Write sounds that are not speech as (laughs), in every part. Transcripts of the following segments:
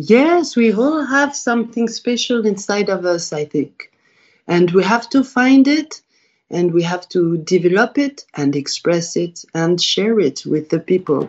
Yes, we all have something special inside of us, I think. And we have to find it and we have to develop it and express it and share it with the people.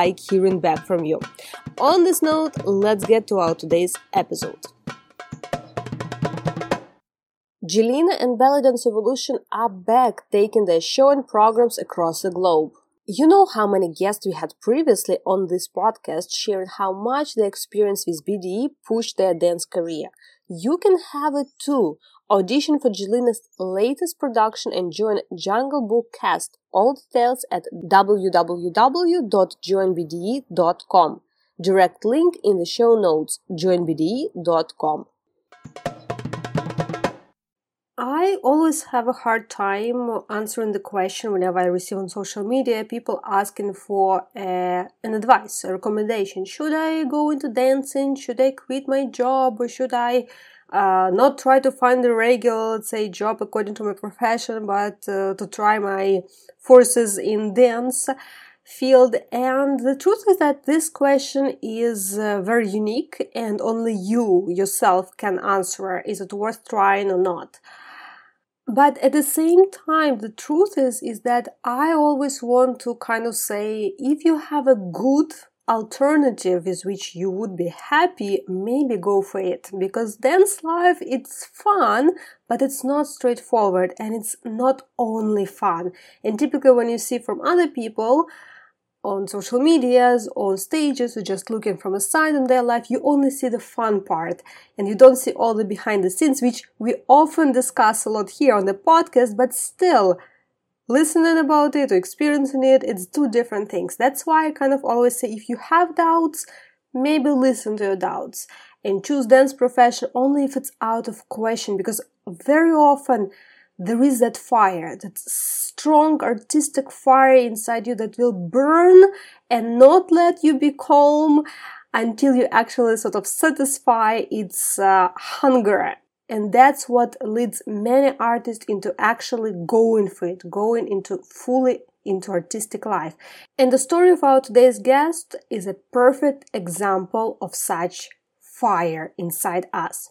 like hearing back from you. On this note, let's get to our today's episode. Jillina and Belly Dance Evolution are back taking their show and programs across the globe. You know how many guests we had previously on this podcast sharing how much their experience with BDE pushed their dance career. You can have it too Audition for Jillina's latest production and join Jungle Book cast. All details at www.joinbde.com. Direct link in the show notes joinbde.com. I always have a hard time answering the question whenever I receive on social media people asking for uh, an advice, a recommendation. Should I go into dancing? Should I quit my job? Or should I uh, not try to find a regular, let's say, job according to my profession, but uh, to try my forces in dance field. And the truth is that this question is uh, very unique, and only you yourself can answer: is it worth trying or not? But at the same time, the truth is is that I always want to kind of say, if you have a good alternative with which you would be happy, maybe go for it. Because dance life, it's fun, but it's not straightforward and it's not only fun. And typically when you see from other people, on social medias, on stages, or just looking from a side in their life, you only see the fun part and you don't see all the behind the scenes, which we often discuss a lot here on the podcast, but still, listening about it or experiencing it, it's two different things. That's why I kind of always say if you have doubts, maybe listen to your doubts and choose dance profession only if it's out of question because very often there is that fire, that strong artistic fire inside you that will burn and not let you be calm until you actually sort of satisfy its uh, hunger and that's what leads many artists into actually going for it, going into fully into artistic life. And the story of our today's guest is a perfect example of such fire inside us.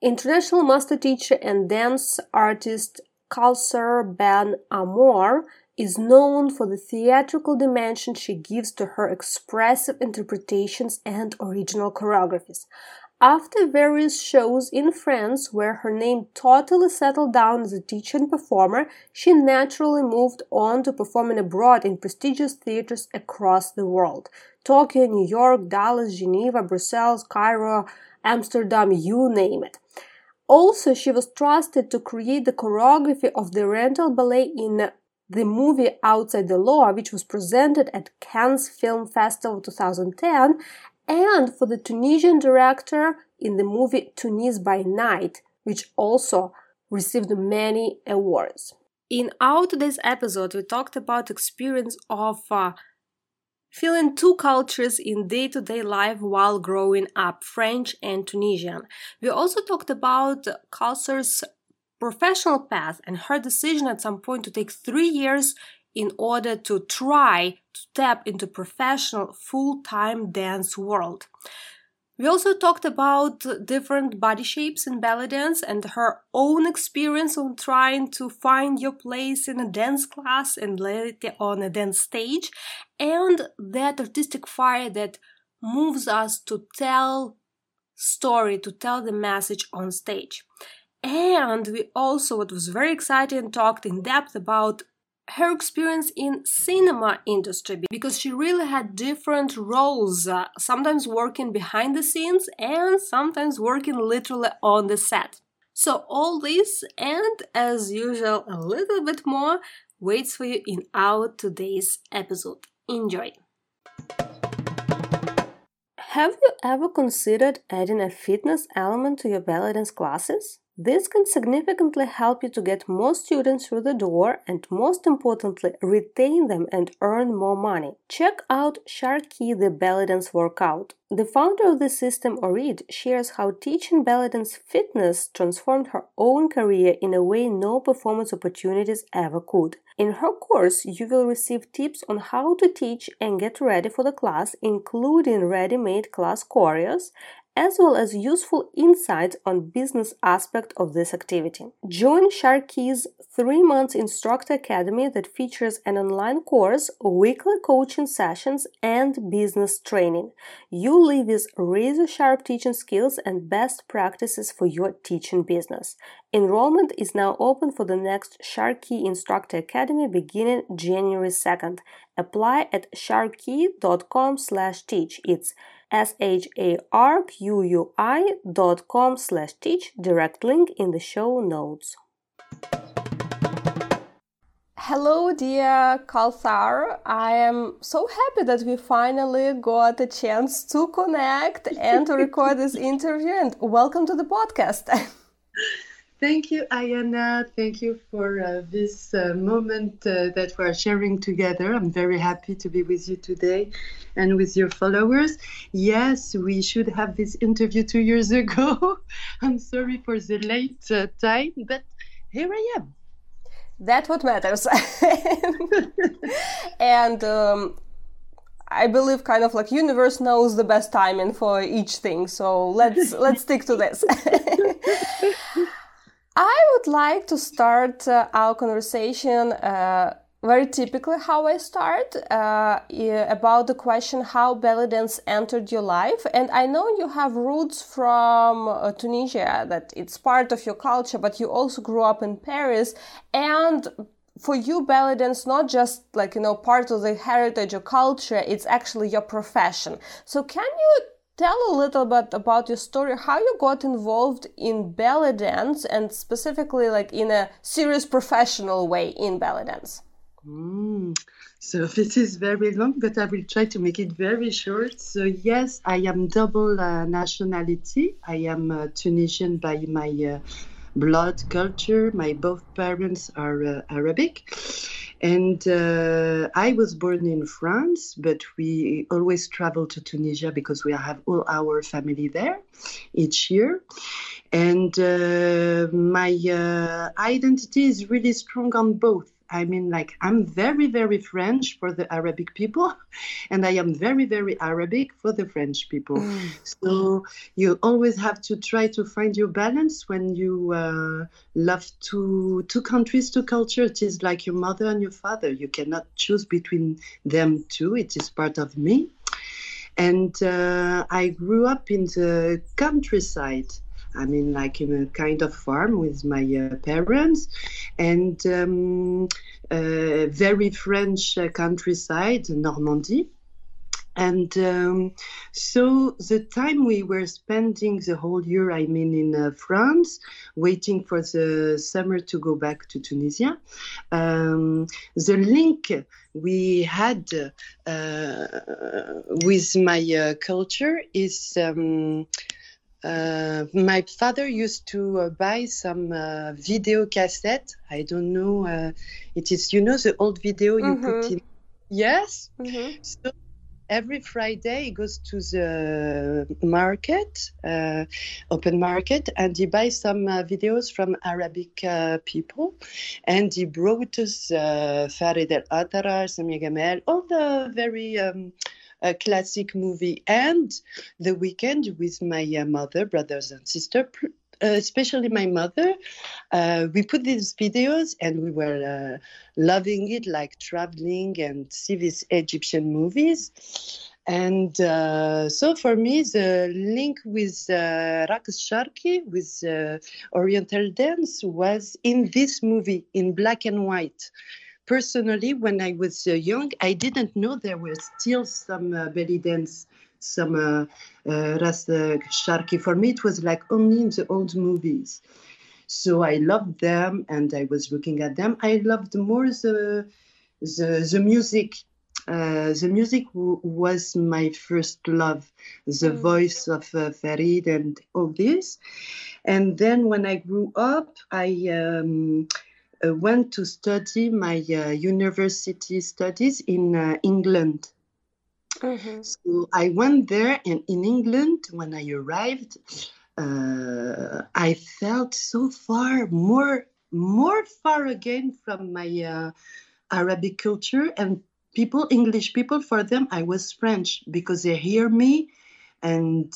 International master teacher and dance artist Kausar Ben Amor is known for the theatrical dimension she gives to her expressive interpretations and original choreographies. After various shows in France where her name totally settled down as a teacher and performer, she naturally moved on to performing abroad in prestigious theaters across the world. Tokyo, New York, Dallas, Geneva, Brussels, Cairo, Amsterdam, you name it. Also, she was trusted to create the choreography of the rental Ballet in the movie Outside the Law, which was presented at Cannes Film Festival 2010, and for the Tunisian director in the movie Tunis by Night, which also received many awards. In our today's episode, we talked about experience of uh, feeling two cultures in day-to-day life while growing up, French and Tunisian. We also talked about Kausar's professional path and her decision at some point to take three years in order to try to tap into professional full-time dance world. We also talked about different body shapes in belly dance and her own experience on trying to find your place in a dance class and later on a dance stage, and that artistic fire that moves us to tell story, to tell the message on stage. And we also, what was very exciting, talked in depth about her experience in cinema industry because she really had different roles uh, sometimes working behind the scenes and sometimes working literally on the set. So all this and as usual a little bit more waits for you in our today's episode. Enjoy. Have you ever considered adding a fitness element to your belly dance classes? This can significantly help you to get more students through the door and, most importantly, retain them and earn more money. Check out Sharqui the Belly Dance Workout. The founder of the system, Orit, shares how teaching belly dance fitness transformed her own career in a way no performance opportunities ever could. In her course, you will receive tips on how to teach and get ready for the class, including ready made class choreos as well as useful insights on business aspect of this activity. Join Sharqui's 3 months instructor academy that features an online course, weekly coaching sessions and business training. You'll leave with razor sharp teaching skills and best practices for your teaching business. Enrollment is now open for the next Sharky Instructor Academy beginning January 2nd. Apply at sharqui.com/teach. It's s-h-a-r-q-u-i dot com slash teach direct link in the show notes Hello, dear Kalthar. I am so happy that we finally got a chance to connect and to record this (laughs) interview. And welcome to the podcast. (laughs) Thank you, Ayana. Thank you for uh, this uh, moment uh, that we're sharing together. I'm very happy to be with you today and with your followers. Yes, we should have this interview two years ago. (laughs) I'm sorry for the late uh, time, but here I am. That's what matters. (laughs) and um, I believe kind of like universe knows the best timing for each thing. So let's let's stick to this. (laughs) I would like to start uh, our conversation uh, very typically how I start uh, about the question how belly dance entered your life. And I know you have roots from uh, Tunisia, that it's part of your culture, but you also grew up in Paris. And for you, belly dance not just like you know part of the heritage or culture; it's actually your profession. So can you tell a little bit about your story how you got involved in belly dance and specifically like in a serious professional way in belly dance. Mm. so (laughs) this is very long but i will try to make it very short. So yes i am double uh, nationality. I am uh, tunisian by my uh, blood culture. My both parents are uh, arabic and uh, I was born in France, but we always travel to Tunisia because we have all our family there each year. And uh, my uh, identity is really strong on both. I mean, like, I'm very, very French for the Arabic people, (laughs) and I am very, very Arabic for the French people. Mm. So you always have to try to find your balance when you uh, love two, two countries, two cultures. It is like your mother and your father. You cannot choose between them two. It is part of me. And uh, I grew up in the countryside. I mean, like in a kind of farm with my uh, parents, and um, uh, very French uh, countryside, Normandy. And um, so the time we were spending the whole year, I mean, in uh, France, waiting for the summer to go back to Tunisia, um, the link we had uh, with my uh, culture is. Um, uh, my father used to uh, buy some uh, video cassette. I don't know. Uh, it is, you know, the old video you mm-hmm. put in. Yes. Mm-hmm. So every Friday he goes to the market, uh, open market, and he buys some uh, videos from Arabic people. And he brought us Farid El Atrache, Samia Gamal, all the very. Um, a classic movie and the weekend with my uh, mother, brothers and sister, uh, especially my mother. Uh, we put these videos and we were uh, loving it, like traveling and see these Egyptian movies. And uh, so for me, the link with uh, Raqs Sharki, with uh, Oriental dance, was in this movie in black and white personally, when I was uh, young, I didn't know there were still some uh, belly dance, some uh, uh, Raqs Sharki. For me, it was like only in the old movies. So I loved them, and I was looking at them. I loved more the the, the music uh, the music w- was my first love, the mm. voice of uh, Farid and all this. And then when I grew up, I um, went to study my uh, university studies in uh, England. Mm-hmm. So I went there, and in England, when I arrived, uh, I felt so far more, more far again from my Arabic culture and people, English people, for them, I was French because they hear me and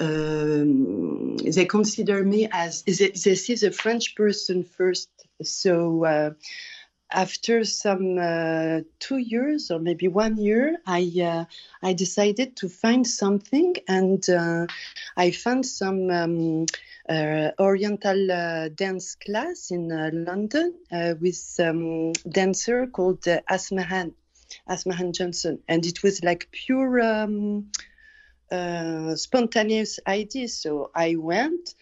um, they consider me as they, they, see the French person first. So uh, after some uh, two years or maybe one year, I uh, I decided to find something, and uh, I found some. Um, uh, Oriental uh, dance class in London with some dancer called Asmahan. Asmahan Johnson, and it was like pure um, uh, spontaneous idea. So I went.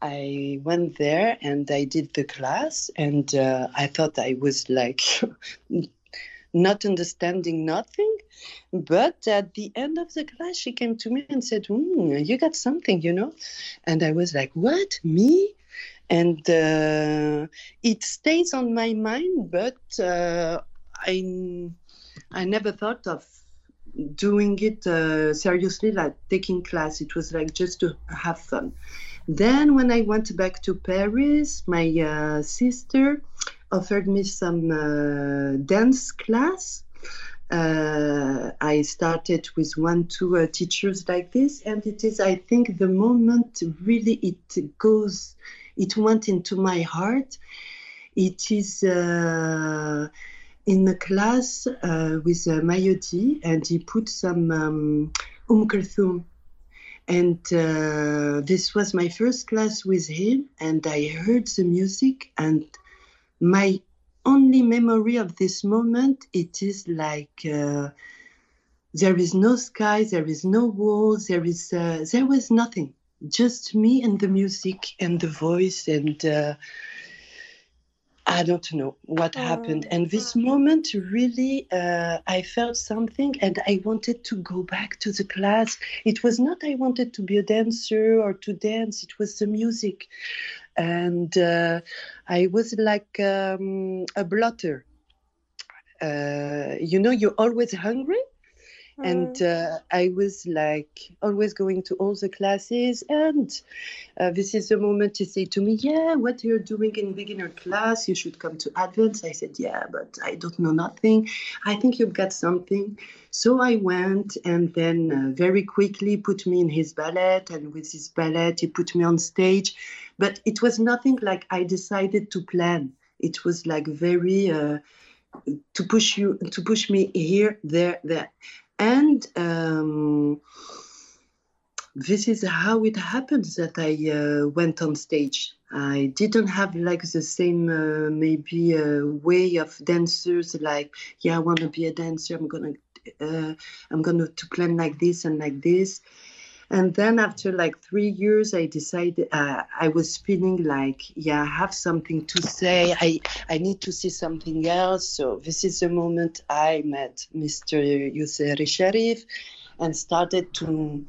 I went there and I did the class, and uh, I thought I was like (laughs) not understanding nothing. But at the end of the class, she came to me and said, mm, "You got something, you know?" And I was like, "What? Me?" And uh, it stays on my mind, but uh, I I never thought of doing it uh, seriously, like taking class. It was like just to have fun. Then, when I went back to Paris, my uh, sister offered me some uh, dance class. Uh, I started with one, two uh, teachers like this, and it is, I think, the moment really it goes, it went into my heart. It is uh, in the class uh, with uh, Mayodi, and he put some um, Um. And uh, this was my first class with him, and I heard the music, and my only memory of this moment it is like uh, there is no sky, there is no walls, there is uh, there was nothing, just me and the music and the voice and uh, I don't know what oh. happened. And this moment really, uh, I felt something and I wanted to go back to the class. It was not I wanted to be a dancer or to dance, it was the music. And uh, I was like um, a blotter. Uh, you know, you're always hungry and mm. uh, I was like always going to all the classes. And uh, this is the moment to say to me, "Yeah, what you're doing in beginner class, you should come to advanced." I said, "Yeah, but I don't know nothing. I think you've got something." So I went, and then uh, very quickly put me in his ballet, and with his ballet, he put me on stage. But it was nothing like I decided to plan. It was like very uh, to push you to push me here, there, there and um, this is how it happened that I uh, went on stage. I didn't have like the same uh, maybe uh, way of dancers like yeah I want to be a dancer I'm gonna uh, I'm gonna to plan like this and like this and then after like three years i decided uh, i was feeling like yeah i have something to say. I i need to see something else. So this is the moment i met mr Yousry Sharif and started to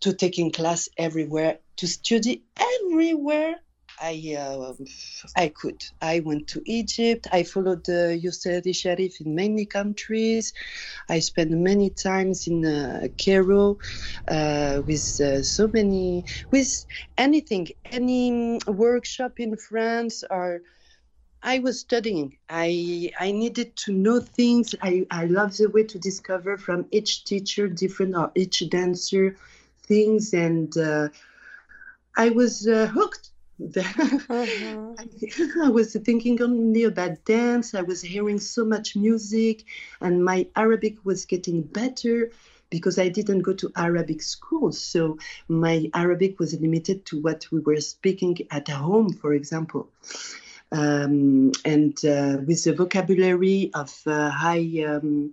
to taking class everywhere to study everywhere I uh, I could. I went to Egypt. I followed the Yousry Sharif in many countries. I spent many times in uh, Cairo uh, with uh, so many with anything, any workshop in France or. I was studying. I I needed to know things. I, I love the way to discover from each teacher different or each dancer things and uh, I was uh, hooked mm-hmm. (laughs) (laughs) I was thinking only about dance. I was hearing so much music, and my Arabic was getting better because I didn't go to Arabic school. So my Arabic was limited to what we were speaking at home, for example. Um, and uh, with the vocabulary of uh, high um,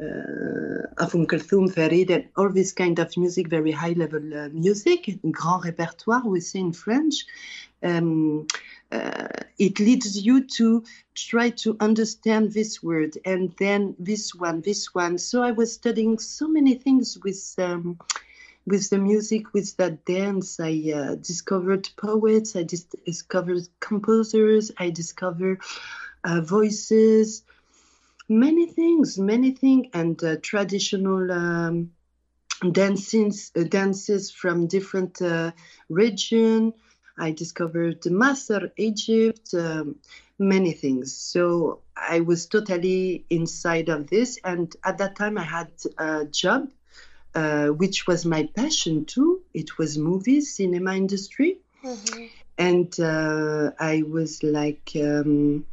uh, of Kulthum, Farid, and all this kind of music, very high level uh, music, grand répertoire, we say in French. Um, uh, it leads you to try to understand this word and then this one, this one. So I was studying so many things with um, with the music, with that dance. I uh, discovered poets, I dis- discovered composers, I discovered uh, voices, many things, many things, and uh, traditional. Um, dances, uh, dances from different uh, region I discovered Masr, Egypt, um, many things. So I was totally inside of this. And at that time, I had a job, uh, which was my passion too. It was movies, cinema industry. Mm-hmm. And uh, I was like um,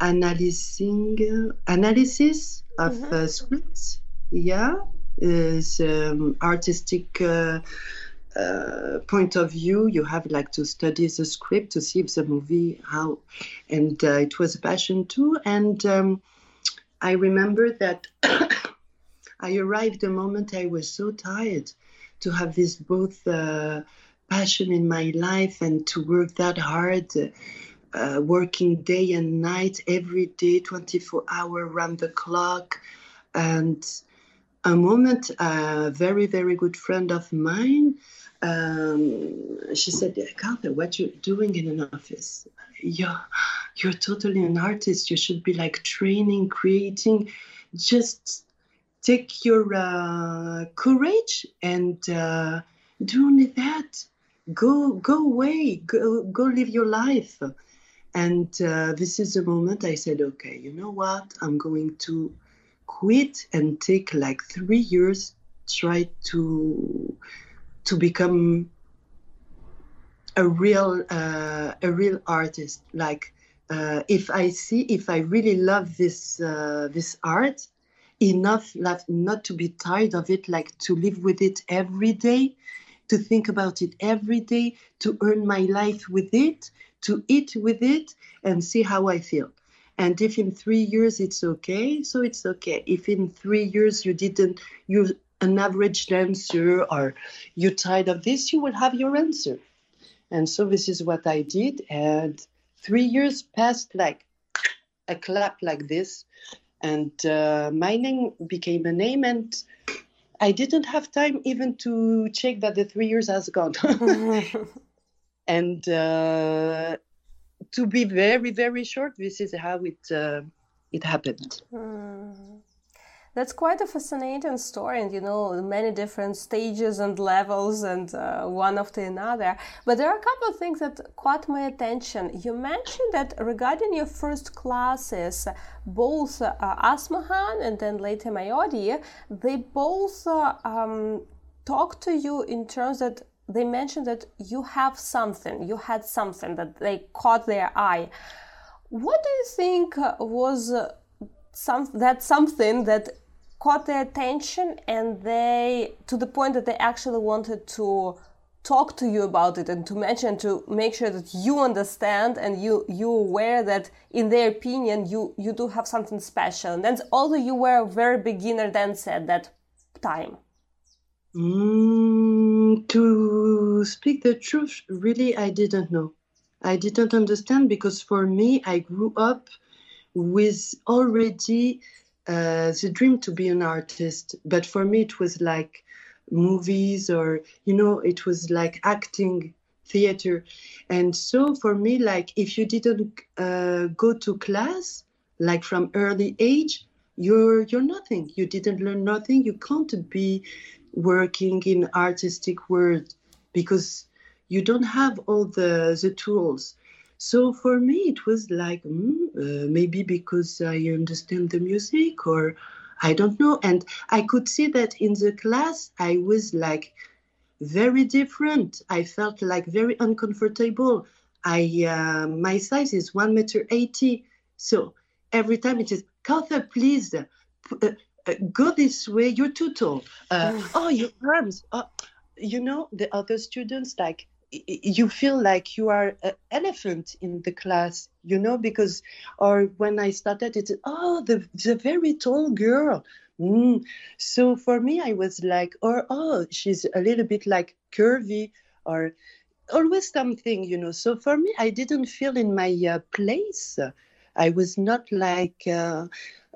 analyzing analysis of mm-hmm. uh, scripts. Yeah, is um, artistic uh, uh, point of view, you have like to study the script to see if the movie how, and uh, it was a passion too. And um, I remember that (coughs) I arrived the moment I was so tired to have this both uh, passion in my life and to work that hard. Uh, working day and night every day 24 hour round the clock and a moment a very very good friend of mine um, she said, Carter, what you doing in an office? You're, you're totally an artist. You should be like training, creating. Just take your uh, courage and uh, do only that. Go, go away. Go, go live your life. And uh, this is the moment I said, okay, you know what? I'm going to quit and take like three years, try to to become a real uh, a real artist. Like uh, if I see if I really love this uh, this art enough love, not to be tired of it, like to live with it every day, to think about it every day, to earn my life with it, to eat with it, and see how I feel. And if in three years it's okay, so it's okay. If in three years you didn't, you an average dancer or you're tired of this, you will have your answer. And so this is what I did. And three years passed like a clap like this. And uh, my name became a name. And I didn't have time even to check that the three years has gone. (laughs) (laughs) and uh, to be very, very short, this is how it, uh, it happened. Mm. That's quite a fascinating story, and you know, many different stages and levels, and uh, one after another. But there are a couple of things that caught my attention. You mentioned that regarding your first classes, both uh, Asmahan and then later Mayodi, they both uh, um, talk to you in terms that they mentioned that you have something, you had something that they caught their eye. What do you think was some that something that caught their attention and they to the point that they actually wanted to talk to you about it and to mention to make sure that you understand and you you aware that in their opinion you you do have something special and that's although you were a very beginner dancer at that time mm, to speak the truth really i didn't know i didn't understand because for me i grew up with already uh, the dream to be an artist. But for me, it was like movies or, you know, it was like acting theater. And so for me, like if you didn't uh, go to class, like from early age, you're you're nothing. You didn't learn nothing. You can't be working in artistic world because you don't have all the the tools. So for me, it was like mm, uh, maybe because I understand the music or I don't know. And I could see that in the class, I was like very different. I felt like very uncomfortable. I uh, my size is one meter eighty, so every time it is Carter, please uh, go this way. You're too tall. Uh, oh, your arms. Oh, you know the other students like you feel like you are an elephant in the class, you know, because, or when I started, it's, oh, the, the very tall girl. Mm. So for me, I was like, or oh, she's a little bit like curvy, or always something, you know. So for me, I didn't feel in my uh, place. I was not like. Uh,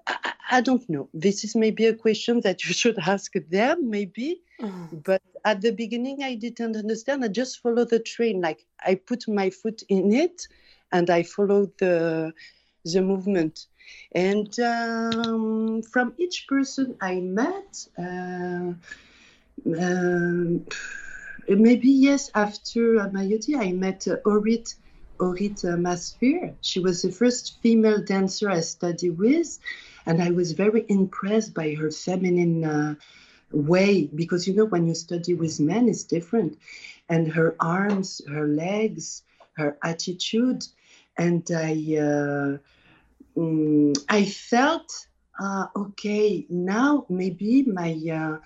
I, I, don't know. This is maybe a question that you (laughs) should ask them, maybe. Mm. But at the beginning, I didn't understand. I just followed the train. Like I put my foot in it, and I followed the the movement. And um, from each person I met, uh, um, maybe yes, after Mayoti, I met uh, Orit, Orit Maftsir. She was the first female dancer I studied with, and I was very impressed by her feminine uh, way because you know when you study with men, it's different, and her arms, her legs, her attitude, and I. Uh, um, I felt uh, okay now maybe my uh,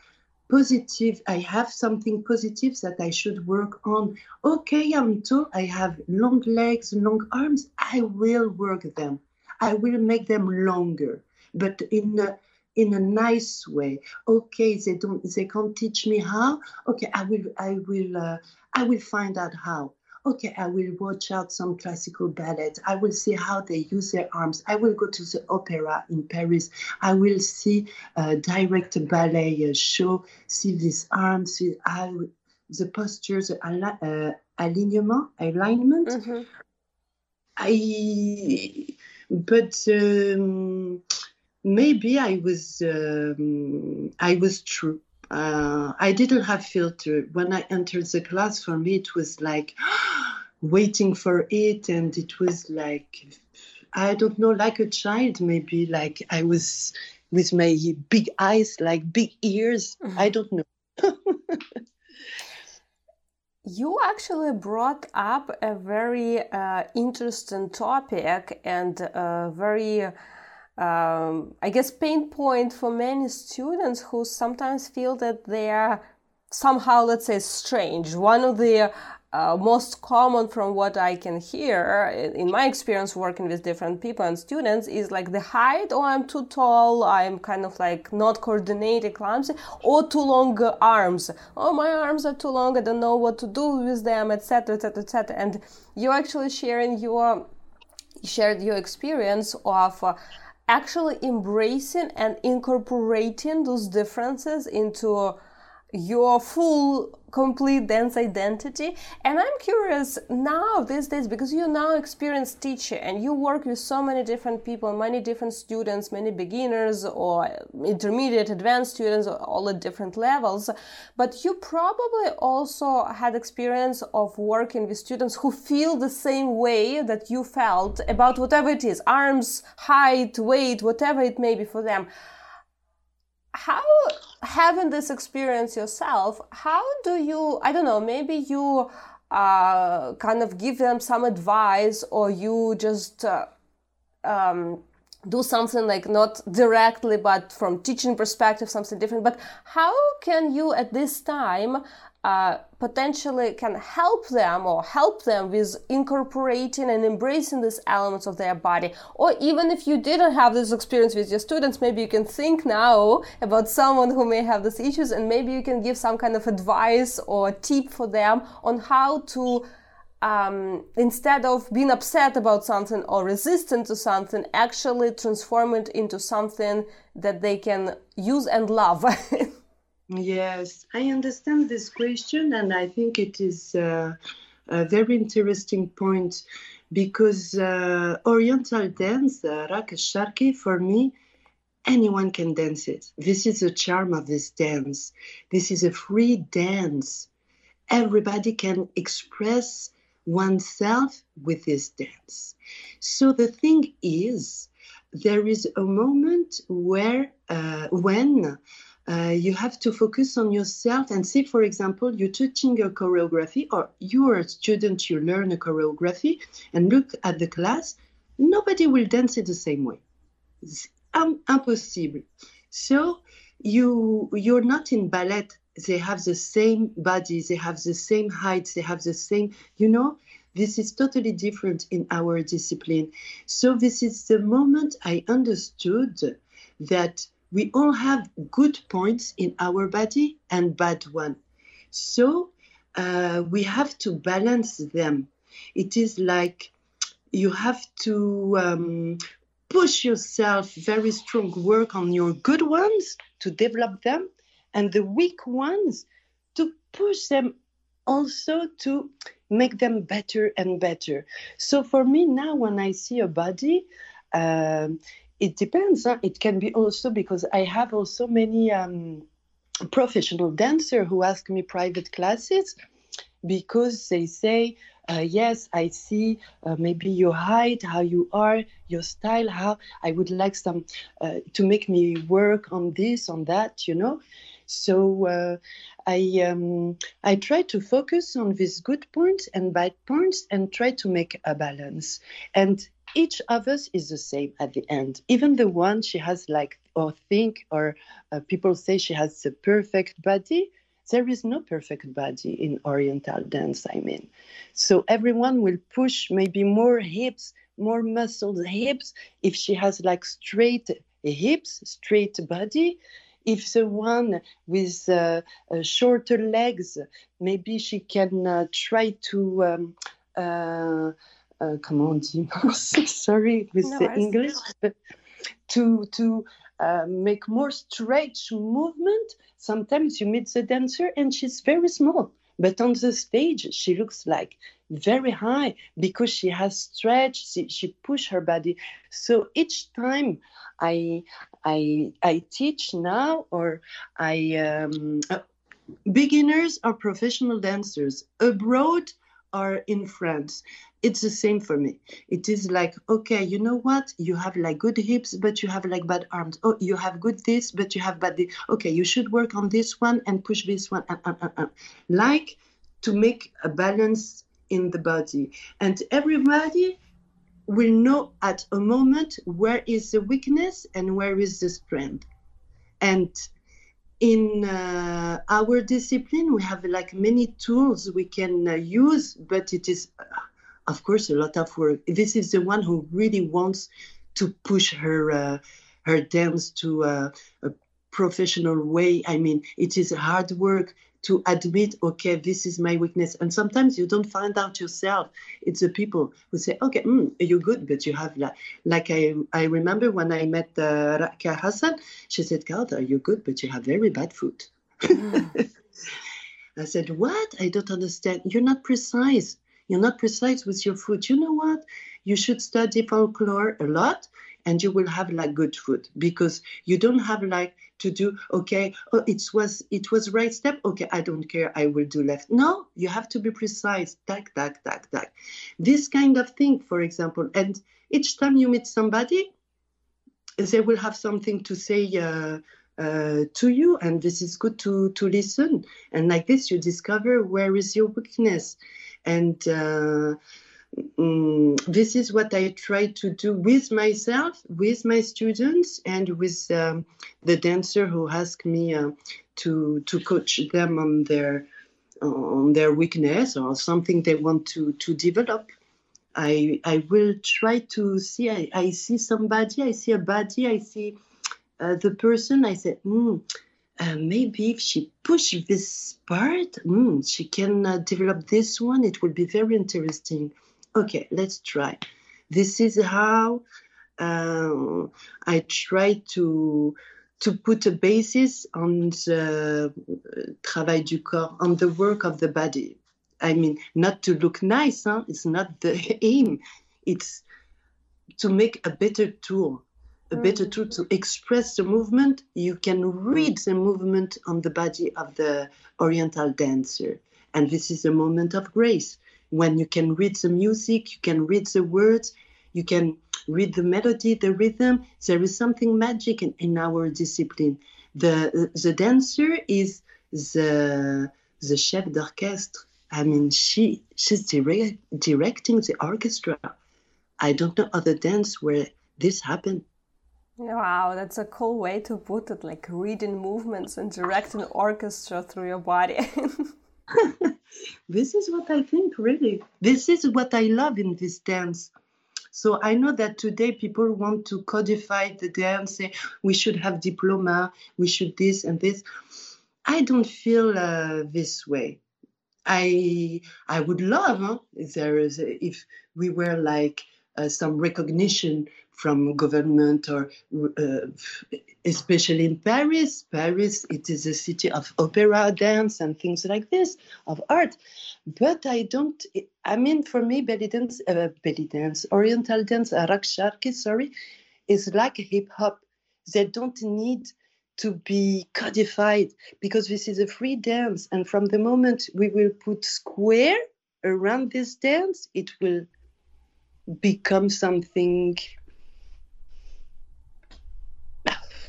positive i have something positive that i should work on. Okay i'm tall i have long legs long arms i will work them. I will make them longer but in a in a nice way okay they don't they can't teach me how okay i will i will uh, i will find out how okay, I will watch out some classical ballet. I will see how they use their arms. I will go to the opera in Paris. I will see a direct ballet show, see these arms, see how the postures, uh, alignment, alignment. Mm-hmm. I, but um, maybe I was, um, I was true uh, I didn't have filter. When I entered the class, for me, it was like (gasps) waiting for it, and it was like, I don't know, like a child, maybe. Like I was with my big eyes, like big ears. Mm-hmm. I don't know. (laughs) you actually brought up a very uh, interesting topic and a very um, I guess, pain point for many students who sometimes feel that they are somehow, let's say, strange. One of the uh, most common from what I can hear in my experience working with different people and students is like the height, oh, I'm too tall, I'm kind of like not coordinated, clumsy, or too long arms. Oh, my arms are too long, I don't know what to do with them, etc., etc., etc. And you're actually sharing your shared your experience of uh, actually embracing and incorporating those differences into your full complete dance identity. And i'm curious now these days because you're now experienced teacher and you work with so many different people many different students many beginners or intermediate advanced students all at different levels. But you probably also had experience of working with students who feel the same way that you felt about whatever it is arms height weight whatever it may be for them how having this experience yourself how do you i don't know maybe you uh, kind of give them some advice or you just uh, um, do something like not directly but from teaching perspective something different but how can you at this time uh, potentially can help them or help them with incorporating and embracing these elements of their body. Or even if you didn't have this experience with your students, maybe you can think now about someone who may have these issues and maybe you can give some kind of advice or tip for them on how to um, instead of being upset about something or resistant to something, actually transform it into something that they can use and love. (laughs) Yes, I understand this question, and I think it is uh, a very interesting point because uh, Oriental dance, uh, Raqs Sharki, for me, anyone can dance it. This is the charm of this dance. This is a free dance. Everybody can express oneself with this dance. So the thing is, there is a moment where, uh, when uh, you have to focus on yourself and see, for example, you're teaching a choreography or you're a student, you learn a choreography and look at the class, nobody will dance it the same way. It's um, impossible. So you you're not in ballet. They have the same body, they have the same height, they have the same, you know, this is totally different in our discipline. So this is the moment I understood that we all have good points in our body and bad one. So uh, we have to balance them. It is like you have to um, push yourself very strong, work on your good ones to develop them, and the weak ones to push them also to make them better and better. So for me now, when I see a body, um, it depends. Huh? It can be also because I have also many um, professional dancer who ask me private classes because they say, uh, yes, I see uh, maybe your height, how you are, your style, how I would like some uh, to make me work on this, on that, you know. So uh, I um, I try to focus on these good points and bad points and try to make a balance. And each of us is the same at the end. Even the one she has like or think or uh, people say she has the perfect body. There is no perfect body in Oriental dance. I mean, so everyone will push maybe more hips, more muscles, hips. If she has like straight hips, straight body, if the one with uh, uh, shorter legs, maybe she can uh, try to. Um, uh, uh, comment on dit (laughs) sorry with no, the English to to uh, make more stretch movement. Sometimes you meet the dancer and she's very small, but on the stage she looks like very high because she has stretched, She, she push her body. So each time I I I teach now or I um, uh, beginners or professional dancers abroad or in France it's the same for me. It is like, okay, you know what? You have like good hips, but you have like bad arms. Oh, you have good this, but you have bad this. Okay, you should work on this one and push this one. Uh, uh, uh, uh. Like to make a balance in the body. And everybody will know at a moment where is the weakness and where is the strength. And in uh, our discipline, we have like many tools we can uh, use, but it is uh, of course, a lot of work. This is the one who really wants to push her uh, her dance to a, a professional way. I mean, it is hard work to admit, okay, this is my weakness. And sometimes you don't find out yourself. It's the people who say, okay, mm, you're good, but you have like, like I, I remember when I met uh, Raqia Hassan, she said, God, you're good, but you have very bad foot. Mm. (laughs) I said, what? I don't understand. You're not precise. You're not precise with your food. You know what? You should study folklore a lot and you will have like good food because you don't have like to do okay oh it was it was right step okay i don't care i will do left. No you have to be precise tack tack tack tack this kind of thing for example and each time you meet somebody they will have something to say uh, uh, to you and this is good to to listen. And like this you discover where is your weakness. And uh, mm, this is what I try to do with myself, with my students, and with um, the dancer who asked me uh, to to coach them on their on their weakness or something they want to to develop. I I will try to see. I, I see somebody. I see a body. I see uh, the person. I said, mm, uh, maybe if she push this part, mm, she can uh, develop this one. It will be very interesting. Okay, let's try. This is how uh, I try to to put a basis on the travail du corps, on the work of the body. I mean, not to look nice. Huh? It's not the (laughs) aim. It's to make a better tool a better tool to express the movement. You can read the movement on the body of the Oriental dancer. And this is a moment of grace when you can read the music, you can read the words, you can read the melody, the rhythm. There is something magic in, in our discipline. The, the dancer is the, the chef d'orchestre. I mean, she she's direct, directing the orchestra. I don't know other dance where this happened. Wow, that's a cool way to put it, like reading movements and direct an orchestra through your body. (laughs) (laughs) this is what I think, really. This is what I love in this dance. So I know that today people want to codify the dance, say we should have diploma, we should this and this. I don't feel uh, this way. I I would love huh, if there is a, if we were like uh, some recognition from government or uh, especially in Paris. Paris, it is a city of opera, dance, and things like this, of art. But I don't. I mean, for me, belly dance, uh, belly dance, Oriental dance, Arak Sharki, sorry, is like hip hop. They don't need to be codified because this is a free dance, and from the moment we will put square around this dance, it will become something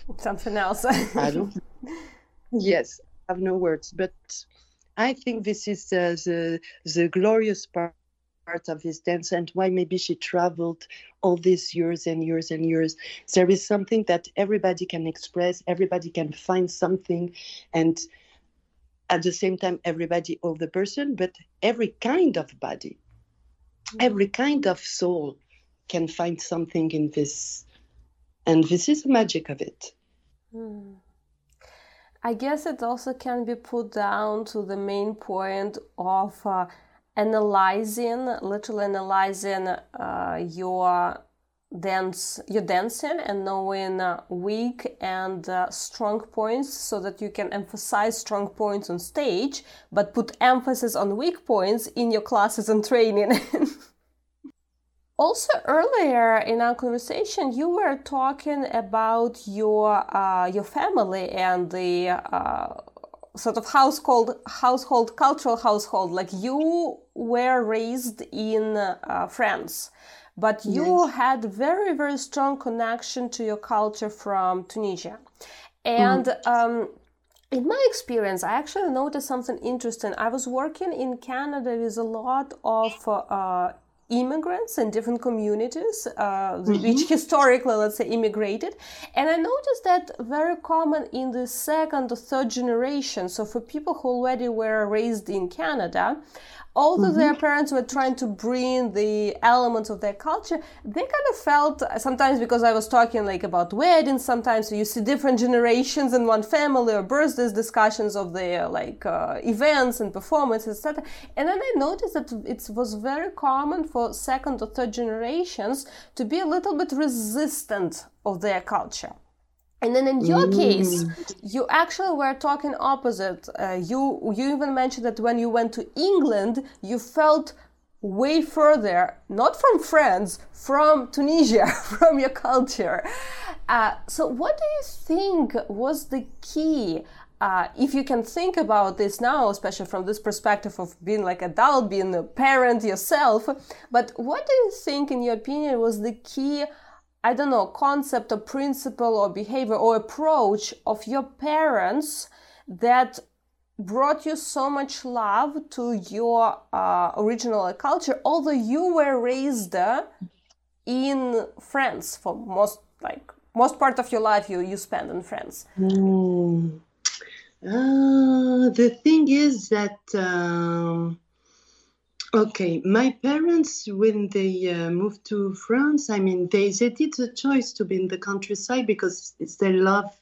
(laughs) something else. I don't (laughs) yes i have no words but i think this is uh, the the glorious part of this dance and why maybe she traveled all these years and years and years. There is something that everybody can express everybody can find something and at the same time everybody all the person but every kind of body every kind of soul can find something in this. And this is the magic of it hmm. i guess it also can be put down to the main point of uh, analyzing literally analyzing uh, your dance your dancing and knowing uh, weak and uh, strong points so that you can emphasize strong points on stage but put emphasis on weak points in your classes and training (laughs) also earlier in our conversation you were talking about your uh, your family and the uh, sort of household household cultural household like you were raised in uh, france but you yes. had very very strong connection to your culture from tunisia and mm. um, in my experience i actually noticed something interesting i was working in canada with a lot of uh, immigrants in different communities uh, mm-hmm. which historically let's say immigrated and i noticed that very common in the second or third generation so for people who already were raised in canada although mm-hmm. their parents were trying to bring the elements of their culture, they kind of felt sometimes because I was talking like about weddings, sometimes you see different generations in one family or birthdays, discussions of their like uh, events and performances, etc. And then I noticed that it was very common for second or third generations to be a little bit resistant of their culture. And then in your mm. case, you actually were talking opposite. Uh, you you even mentioned that when you went to England, you felt way further, not from France, from Tunisia, (laughs) from your culture. Uh, so, what do you think was the key? Uh, if you can think about this now, especially from this perspective of being like adult, being a parent yourself, but what do you think, in your opinion, was the key? I don't know, concept or principle or behavior or approach of your parents that brought you so much love to your uh, original culture, although you were raised in France for most like most part of your life you you spend in France. Mm. Uh, the thing is that. Um Okay, my parents, when they uh, moved to France, I mean, they, they did the choice to be in the countryside because they love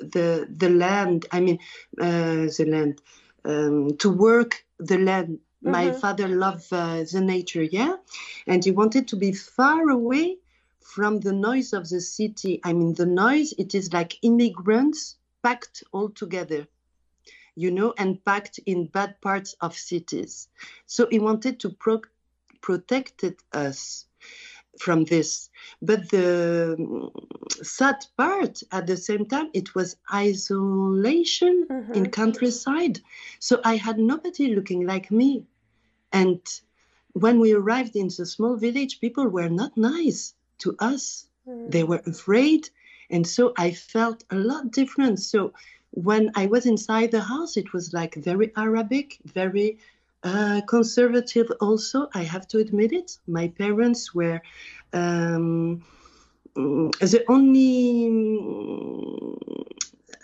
the the land. I mean, uh, the land um, to work the land. Mm-hmm. My father loved uh, the nature, yeah, and he wanted to be far away from the noise of the city. I mean, the noise. It is like immigrants packed all together you know, and packed in bad parts of cities. So he wanted to pro- protect us from this. But the sad part at the same time, it was isolation mm-hmm. in countryside. So I had nobody looking like me. And when we arrived in the small village, people were not nice to us. Mm-hmm. They were afraid. And so I felt a lot different. So when I was inside the house, it was like very Arabic, very uh, conservative. Also, I have to admit it. My parents were um, the only.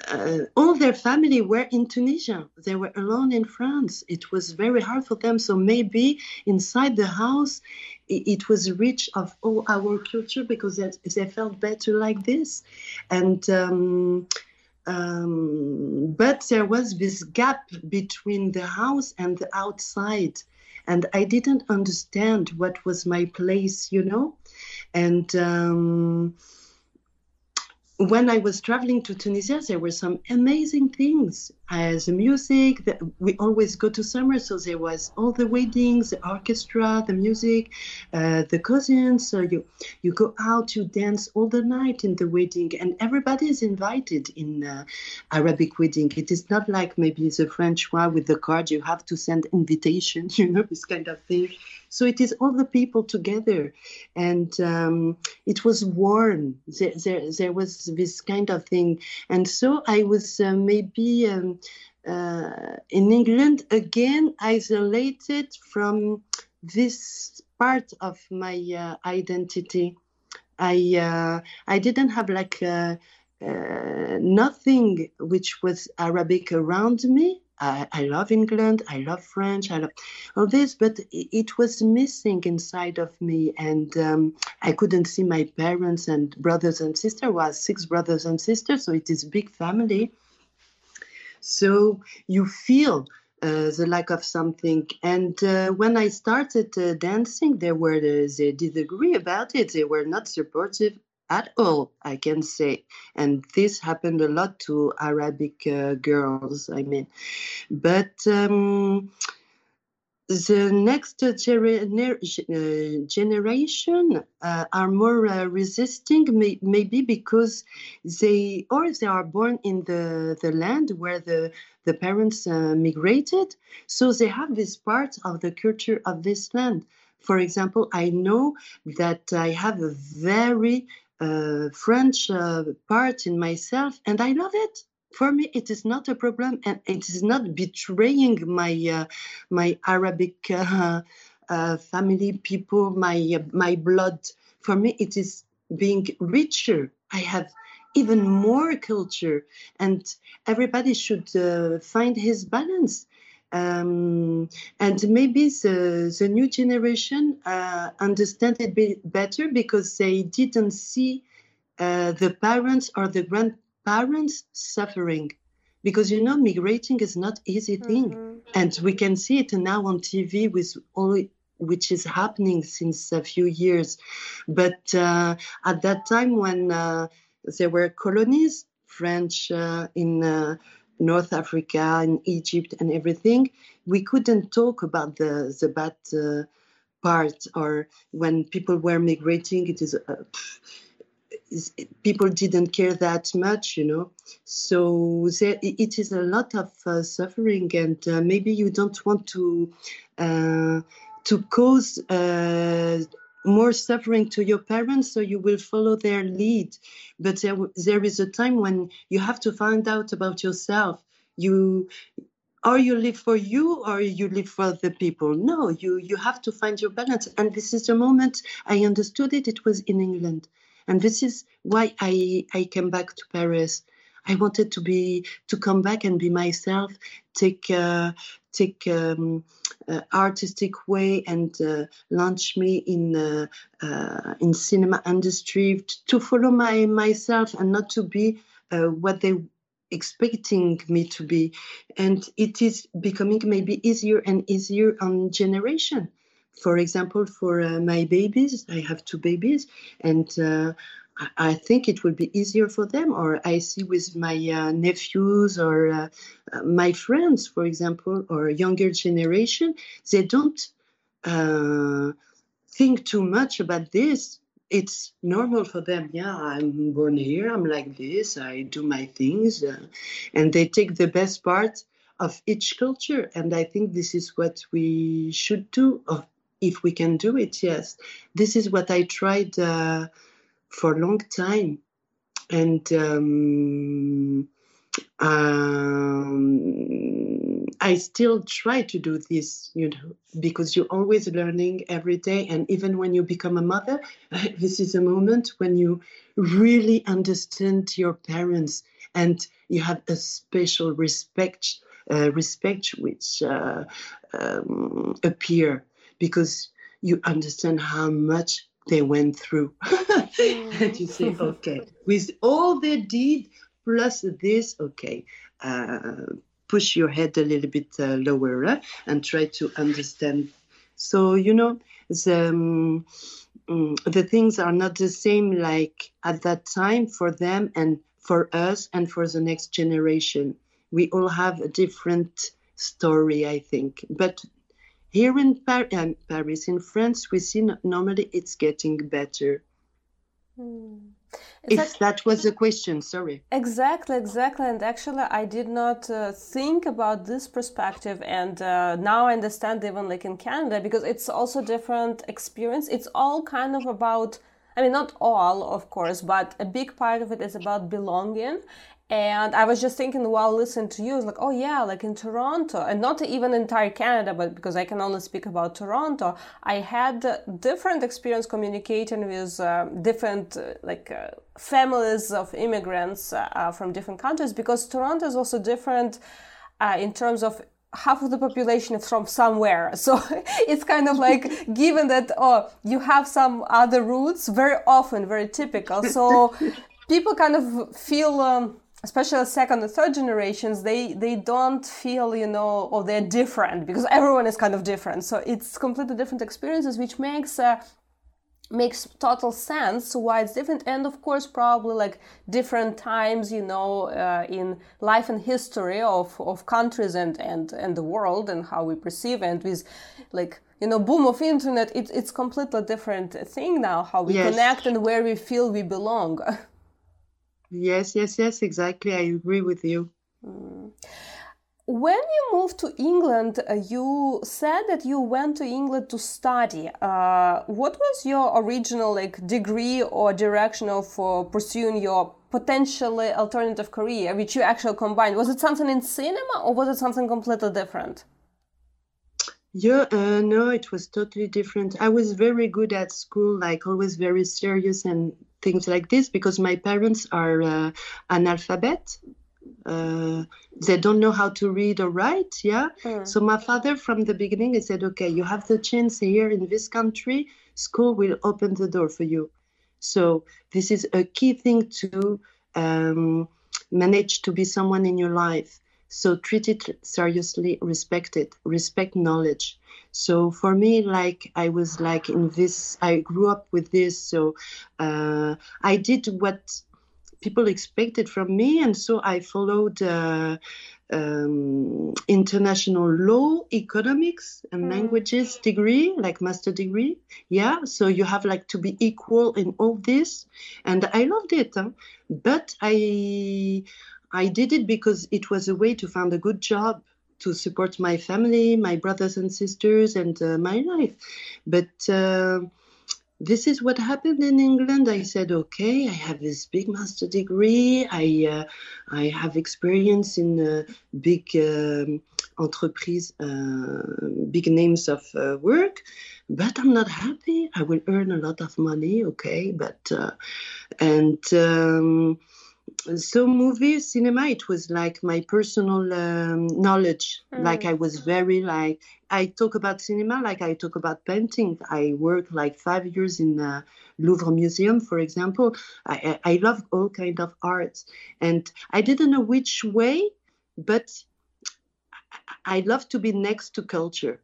Uh, all their family were in Tunisia. They were alone in France. It was very hard for them. So maybe inside the house, it was rich of all our culture because they, felt better like this and um, um, but there was this gap between the house and the outside and i didn't understand what was my place you know? And um, when I was traveling to Tunisia, there were some amazing things. As the music, the, we always go to summer, so there was all the weddings, the orchestra, the music, uh, the cousins. So you you go out, you dance all the night in the wedding, and everybody is invited in uh, Arabic wedding. It is not like maybe the French one with the card. You have to send invitation, (laughs) you know, this kind of thing. So it is all the people together, and um, it was warm. There, there, there, was this kind of thing, and so I was uh, maybe um, uh, in England again isolated from this part of my uh, identity. I uh, I didn't have like uh, uh, nothing which was Arabic around me. I, I, love England, I love French, I love all this, but it, was missing inside of me, and um, I couldn't see my parents and brothers and sisters. Was six brothers and sisters, so it is a big family. So you feel uh, the lack of something. And uh, when I started uh, dancing, they were uh, they did agree about it. They were not supportive at all, I can say. And this happened a lot to Arabic uh, girls, I mean. But um, the next uh, generation uh, are more uh, resisting, may, maybe because they or they are born in the, the land where the, the parents uh, migrated, so they have this part of the culture of this land. For example, I know that I have a very French uh, part in myself, and I love it. For me, it is not a problem, and it is not betraying my uh, my Arabic (laughs) uh, uh, family people, my uh, my blood. For me, it is being richer. I have even more culture, and everybody should find his balance. Um, and maybe the, the new generation uh, understand it be better because they didn't see uh, the parents or the grandparents suffering. Because you know migrating is not easy thing. Mm-hmm. and we can see it now on tv with all which is happening since a few years. But uh, at that time when uh, there were colonies french uh, in uh, North Africa and Egypt and everything, we couldn't talk about the the bad uh, part or when people were migrating. It is. Uh, people didn't care that much, you know. So there, it is a lot of uh, suffering, and uh, maybe you don't want to uh, to cause uh, more suffering to your parents, so you will follow their lead. But there, there is a time when you have to find out about yourself. You or you live for you or you live for the people? No you you have to find your balance. And this is the moment i understood it. It was in england. And this is why i i came back to paris I wanted to be to come back and be myself, take uh, take um, uh, artistic way and uh, launch me in uh, uh, in cinema industry to follow my myself and not to be uh, what they expecting me to be. And it is becoming maybe easier and easier on generation. For example for my babies i have two babies and I think it will be easier for them, or I see with my uh, nephews or uh, uh, my friends, for example, or younger generation, they don't uh, think too much about this. It's normal for them. Yeah, I'm born here. I'm like this. I do my things, uh, and they take the best part of each culture. And I think this is what we should do, if we can do it. Yes, this is what I tried uh, for a long time. And um, um, I still try to do this, you know, because you're always learning every day. And even when you become a mother, (laughs) this is a moment when you really understand your parents and you have a special respect, uh, respect which uh, um, appear because you understand how much they went through. (laughs) and you say, okay, with all they did, plus this, okay, uh, push your head a little bit uh, lower uh, and try to understand. So, you know, the, um, um, the things are not the same like at that time for them and for us and for the next generation. We all have a different story, I think. But here in Par- uh, Paris, in France, we see normally it's getting better. Mm. If that was the question, sorry. Exactly, exactly. And actually, I did not uh, think about this perspective, and uh, now I understand even like in Canada because it's also different experience. It's all kind of about. I mean, not all, of course, but a big part of it is about belonging. And I was just thinking while listening to you, like, oh yeah, like in Toronto, and not even entire Canada, but because I can only speak about Toronto, I had different experience communicating with uh, different uh, like uh, families of immigrants uh, uh, from different countries, because Toronto is also different uh, in terms of half of the population is from somewhere. (laughs) So it's kind of like (laughs) given that oh you have some other roots very often very typical. So (laughs) people kind of feel um, especially second and third generations they they don't feel you know or they're different because everyone is kind of different. So it's completely different experiences which makes uh, makes total sense why it's different. And of course probably like different times you know uh, in life and history of, of countries and, and and the world and how we perceive and with like you know boom of internet it, it's completely different thing now how we yes. connect and where we feel we belong (laughs) Yes, yes, yes, exactly. I agree with you. Mm. When you moved to England, uh, you said that you went to England to study. Uh, what was your original like degree or direction of uh, pursuing your potentially alternative career, which you actually combined? Was it something in cinema or was it something completely different? Yeah, uh, no, it was totally different. I was very good at school, like always very serious and things like this because my parents are uh, analphabet. Uh, they don't know how to read or write. Yeah. Mm. So my father, from the beginning, he said, "Okay, you have the chance here in this country. School will open the door for you." So this is a key thing to um, manage to be someone in your life. So treat it seriously, respect it, respect knowledge. So for me, like I was like in this, I grew up with this. So uh, I did what people expected from me, and so I followed. Uh, um, international law, economics, and mm. languages degree, like master degree. Yeah, so you have like to be equal in all this, and I loved it. Huh? But I I did it because it was a way to find a good job to support my family, my brothers and sisters, and uh, my life. But uh, this is what happened in England. I said, okay, I have this big master degree. I uh, I have experience in uh, big um, entreprise, uh, big names of uh, work, but I'm not happy. I will earn a lot of money, okay, but and. Um, so movie cinema it was like my personal um, knowledge. Mm. like i was very like i talk about cinema like i talk about painting. I worked like five years in the louvre museum for example. I, I love all kind of arts. And i didn't know which way but i love to be next to culture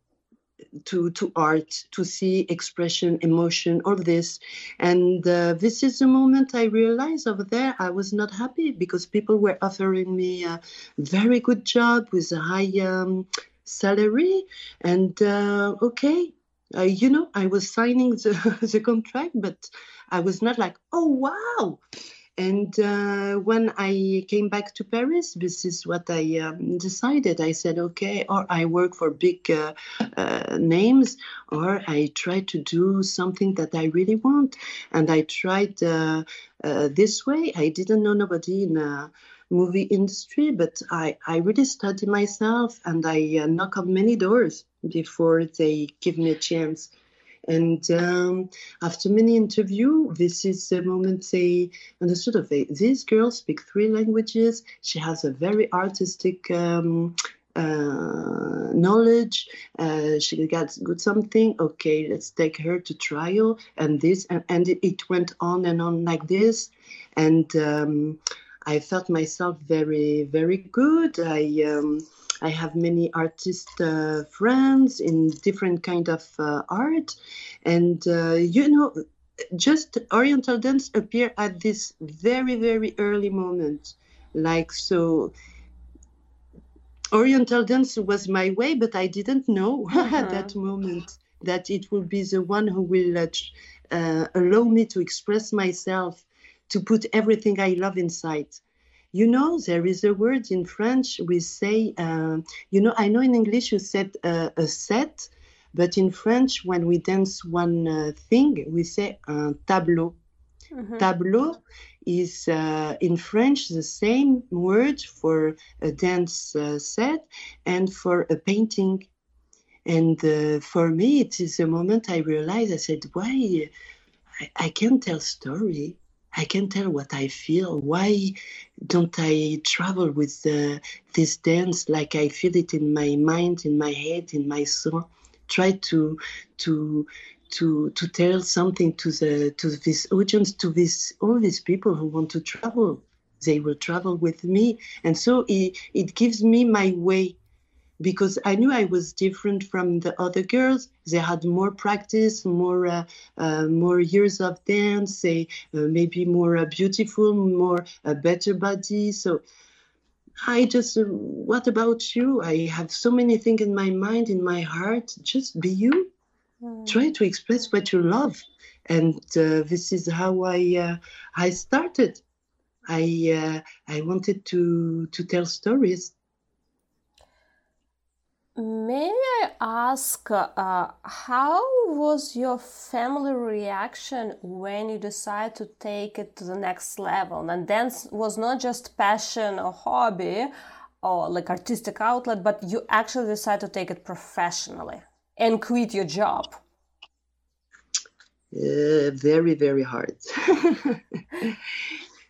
to to art to see expression emotion all this. And uh, this is the moment i realized over there i was not happy because people were offering me a very good job with a high um, salary. And uh, okay uh, you know i was signing the, (laughs) the contract but i was not like oh wow and uh, when I came back to Paris, this is what I um, decided. I said, okay, or I work for big uh, uh, names, or I try to do something that I really want. And I tried uh, uh, this way. I didn't know nobody in the movie industry, but I, I really studied myself and I uh, knock on many doors before they give me a chance. And um, after many interviews, this is the moment they understood of it. This girl speaks three languages. She has a very artistic um, uh, knowledge. Uh, she got good something. Okay, let's take her to trial and this and, and it went on and on like this, and um, I felt myself very very good. I um, I have many artist uh, friends in different kind of uh, art, and uh, you know, just Oriental dance appear at this very very early moment, like so. Oriental dance was my way, but I didn't know uh-huh. (laughs) at that moment that it will be the one who will uh, uh, allow me to express myself, to put everything I love inside. You know, there is a word in French we say, uh, you know, I know in English you said uh, a set, but in French, when we dance one uh, thing, we say un tableau. Mm-hmm. Tableau is uh, in French the same word for a dance uh, set and for a painting. And uh, for me, it is the moment I realized I said, why I, I can't tell story. I can tell what I feel. Why don't I travel with uh, this dance like I feel it in my mind, in my head, in my soul? Try to to to to tell something to the to this audience, to this all these people who want to travel. They will travel with me, and so it, it gives me my way because I knew I was different from the other girls. They had more practice, more uh, uh, more years of dance, say uh, maybe more uh, beautiful, more a better body. So I just, uh, what about you? I have so many things in my mind, in my heart. Just be you. Mm. Try to express what you love, and uh, this is how I I started. I I wanted to to tell stories May I ask, uh, how was your family reaction when you decided to take it to the next level? And dance was not just passion or hobby or like artistic outlet, but you actually decided to take it professionally and quit your job. Uh, very, very hard. (laughs)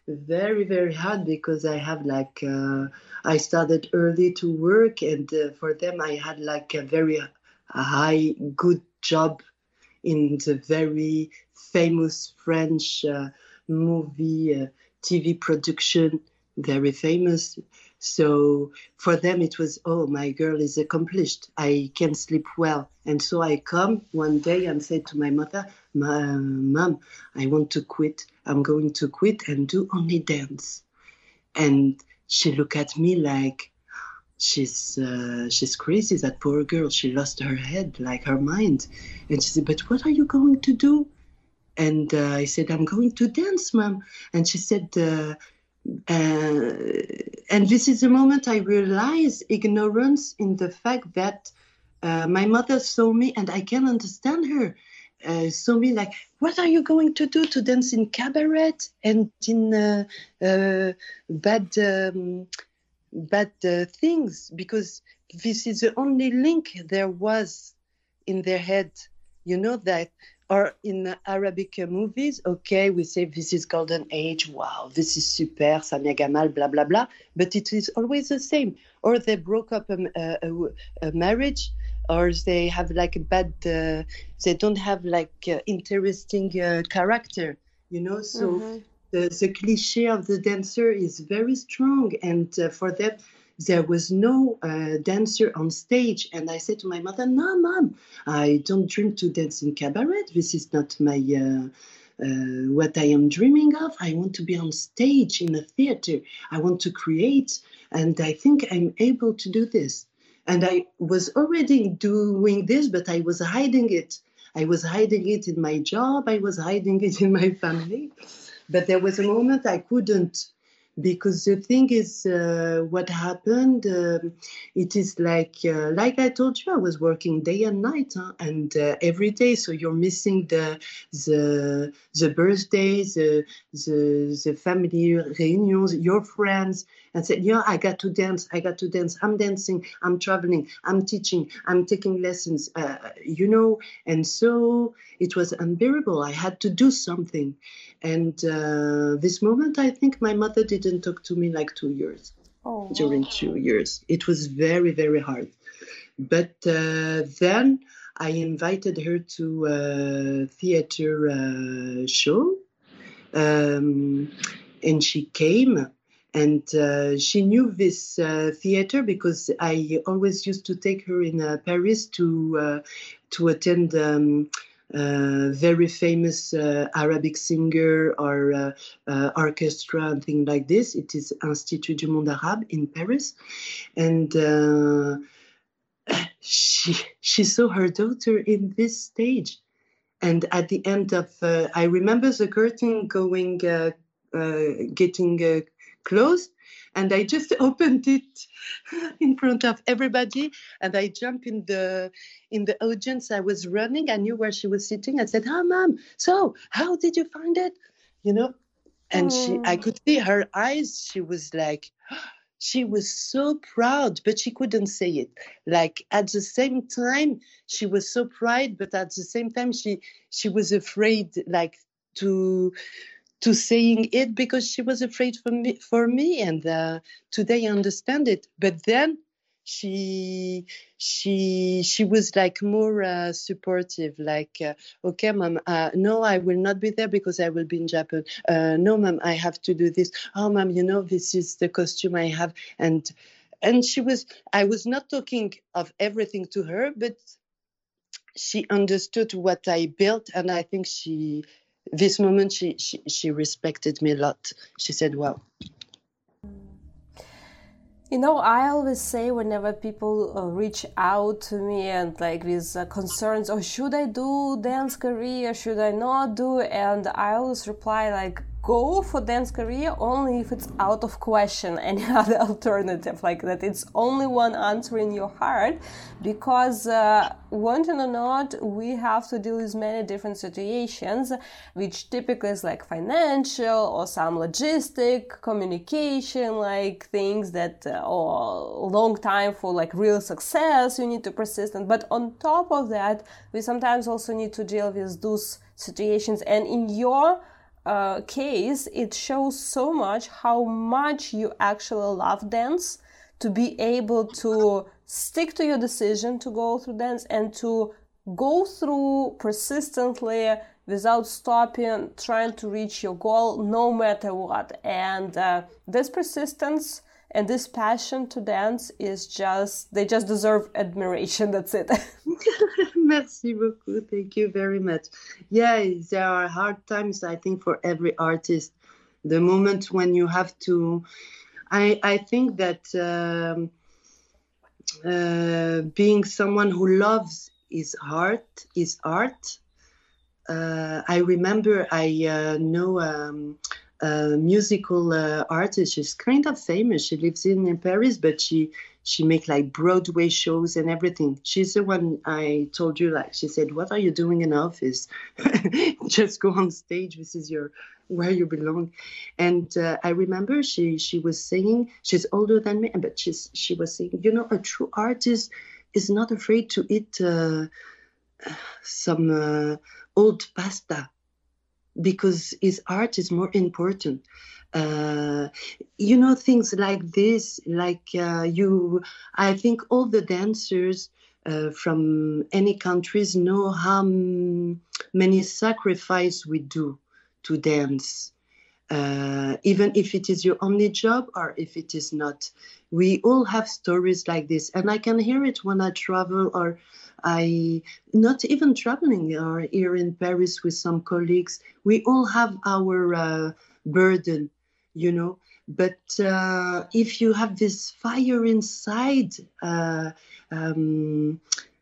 very, very hard because I have like. Uh, I started early to work, and uh, for them, I had like a very high, good job in the very famous French uh, movie uh, TV production, very famous. So for them, it was, oh, my girl is accomplished. I can sleep well. And so I come one day and say to my mother, Mom, I want to quit. I'm going to quit and do only dance. And she looked at me like she's uh, she's crazy that poor girl she lost her head like her mind and she said but what are you going to do and uh, i said i'm going to dance mom and she said uh, uh and this is the moment i realized ignorance in the fact that uh, my mother saw me and i can understand her uh, saw me like, what are you going to do to dance in cabaret and in uh, uh, bad um, bad uh, things? Because this is the only link there was in their head. You know that. Or in Arabic movies, okay, we say this is golden age, wow, this is super, Samia Gamal, blah, blah, blah. But it is always the same. Or they broke up a, a, a marriage or they have like a bad uh, they don't have like uh, interesting uh, character you know so mm-hmm. the, the cliche of the dancer is very strong and uh, for them there was no uh, dancer on stage and i said to my mother no mom i don't dream to dance in cabaret this is not my uh, uh, what I am dreaming of. I want to be on stage in a theater. I want to create, and I think I'm able to do this. And I was already doing this, but I was hiding it. I was hiding it in my job, I was hiding it in my family. But there was a moment I couldn't because the thing is uh, what happened uh, it is like uh, like i told you i was working day and night huh? and uh, every day. So you're missing the the the birthdays the the, the family reunions your friends. And said yeah i got to dance i got to dance. I'm dancing i'm traveling i'm teaching i'm taking lessons uh, you know? And so it was unbearable. I had to do something. And uh, this moment, I think my mother didn't talk to me like two years. oh, during two years. It was very, very hard. But uh, then I invited her to a theater uh, show, um, and she came. And uh, she knew this uh, theater because I always used to take her in uh, Paris to uh, to attend um, uh, very famous uh, Arabic singer or uh, uh, orchestra and things like this. It is Institut du Monde Arabe in Paris, and uh, (coughs) she she saw her daughter in this stage, and at the end of I remember the curtain going getting closed, and I just (laughs) opened it (laughs) in front of everybody, and I jumped in the in the audience. I was running. I knew where she was sitting. I said, ah, "Hi, mom. So, how did you find it?" You know, and she, I mm. could see her eyes. She was like. (gasps) She was so proud, but she couldn't say it. Like at the same time, she was so proud, but at the same time, she she was afraid, like to to saying it because she was afraid for me for me and uh, today i understand it. But then she she she was like more uh, supportive like uh, okay mom uh, no i will not be there because i will be in japan. Uh, no mom i have to do this. Oh mom you know this is the costume i have. And and she was i was not talking of everything to her but she understood what i built. And i think she this moment she, she, she respected me a lot. She said, "Wow." You know, I always say whenever people uh, reach out to me and like with uh, concerns, or oh, should I do dance career? Should I not do? And I always reply like, go for dance career only if it's out of question (laughs) any other alternative like that it's only one answer in your heart because uh, wanting or not we have to deal with many different situations which typically is like financial or some logistic communication like things that uh, or long time for like real success you need to persist persistent but on top of that we sometimes also need to deal with those situations and in your uh, case, it shows so much how much you actually love dance to be able to stick to your decision to go through dance and to go through persistently without stopping, trying to reach your goal no matter what. And uh, this persistence and this passion to dance is just, they just deserve admiration. (laughs) That's it. (laughs) Merci beaucoup. Thank you very much. Yeah, there are hard times, I think, for every artist. The moment when you have to, I, I think that um, uh, being someone who loves his art, is art. Uh, I remember I uh, know um, a musical uh, artist. She's kind of famous. She lives in, in Paris, but she she make like Broadway shows and everything. She's the one I told you. Like she said, "What are you doing in office? (laughs) Just go on stage. This is your where you belong." And uh, I remember she she was saying she's older than me, but she's she was saying, you know, a true artist is not afraid to eat uh, some uh, old pasta because his art is more important. Uh, you know things like this, like uh, you. I think all the dancers uh, from any countries know how many sacrifice we do to dance. Uh, even if it is your only job or if it is not. We all have stories like this, and I can hear it when I travel or I not even traveling or here in Paris with some colleagues. We all have our uh, burden, you know. But uh, if you have this fire inside, uh, um,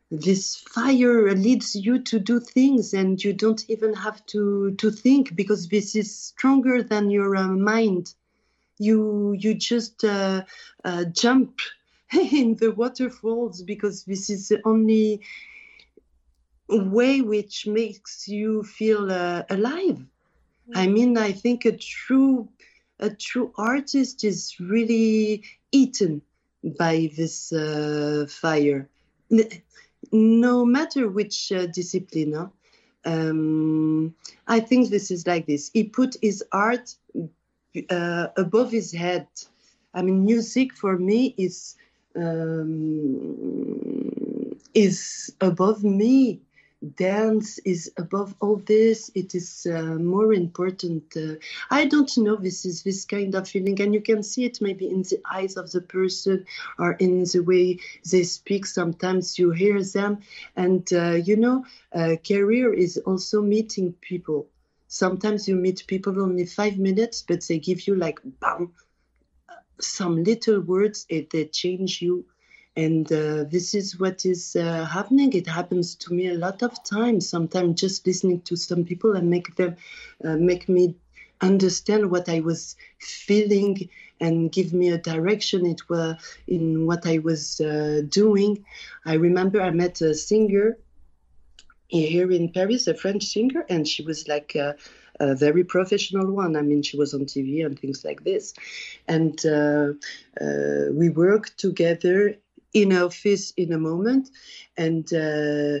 this fire leads you to do things, and you don't even have to to think because this is stronger than your uh, mind. You you just uh, uh, jump (laughs) in the waterfalls because this is the only way which makes you feel uh, alive. Mm-hmm. I mean, I think a true a true artist is really eaten by this uh, fire, no matter which uh, discipline. Huh? Um, I think this is like this. He put his art uh, above his head I mean, music for me is um, is above me. Dance is above all this. It is uh, more important. Uh, I don't know. This is this kind of feeling, and you can see it maybe in the eyes of the person or in the way they speak. Sometimes you hear them, and uh, you know, uh, career is also meeting people. Sometimes you meet people only five minutes, but they give you like bam, some little words. It change you. And uh, this is what is uh, happening. It happens to me a lot of times. Sometimes just listening to some people and make them uh, make me understand what i was feeling and give me a direction. It was in what i was uh, doing. I remember i met a singer here in paris a french singer and she was like a, very professional one. I mean, she was on TV and things like this. And uh, uh, we worked together in office in a moment, and uh,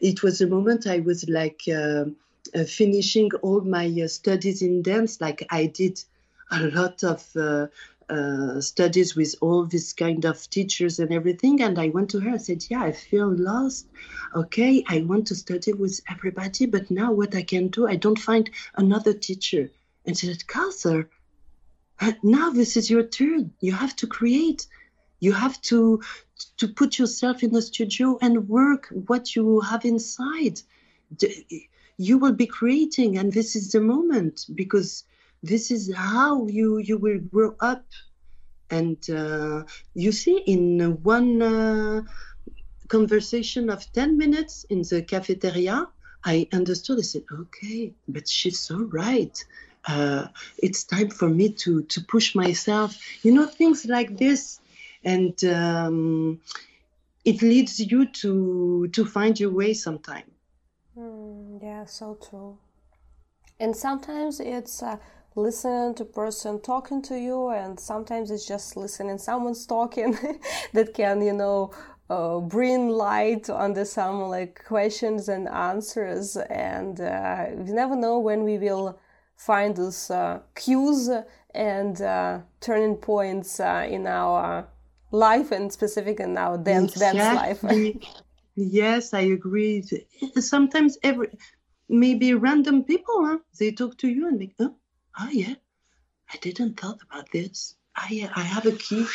it was a moment I was like uh, uh, finishing all my studies in dance. Like I did a lot of uh, studies with all this kind of teachers and everything. And I went to her. I said, "Yeah, I feel lost. Okay, I want to study with everybody, but now what I can do, I don't find another teacher." And she said, "Carter, now this is your turn. You have to create." you have to to put yourself in the studio and work what you have inside you will be creating and this is the moment because this is how you you will grow up and uh, you see in one uh, conversation of 10 minutes in the cafeteria i understood i said okay but she's so right uh, it's time for me to to push myself you know things like this and um, it leads you to to find your way sometime. Mm, yeah, so true. And sometimes it's uh, listening to person talking to you, and sometimes it's just listening someone's talking (laughs) that can you know uh, bring light the some like questions and answers and uh, we never know when we will find those uh, cues and uh, turning points uh, in our life and specific in our dance exactly. dance life. yes, I agree. Sometimes every maybe random people, huh? They talk to you and they, oh, oh yeah, I didn't thought about this. I I have a key.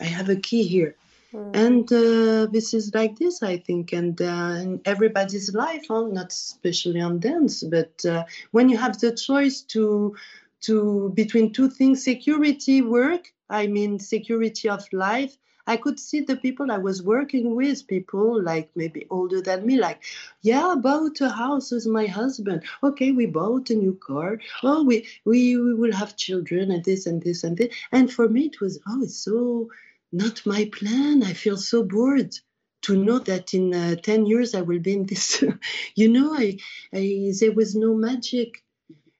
I have a key here. Mm. And uh, this is like this, I think, and uh, in everybody's life, huh? not especially on dance, but uh, when you have the choice to to between two things, security, work, I mean, security of life. I could see the people I was working with, people like maybe older than me, like, yeah, I bought a house with my husband. Okay, we bought a new car. Oh, we, we, we will have children and this and this and this. And for me, it was, oh, it's so not my plan. I feel so bored to know that in uh, 10 years I will be in this. (laughs) you know, I, I, there was no magic.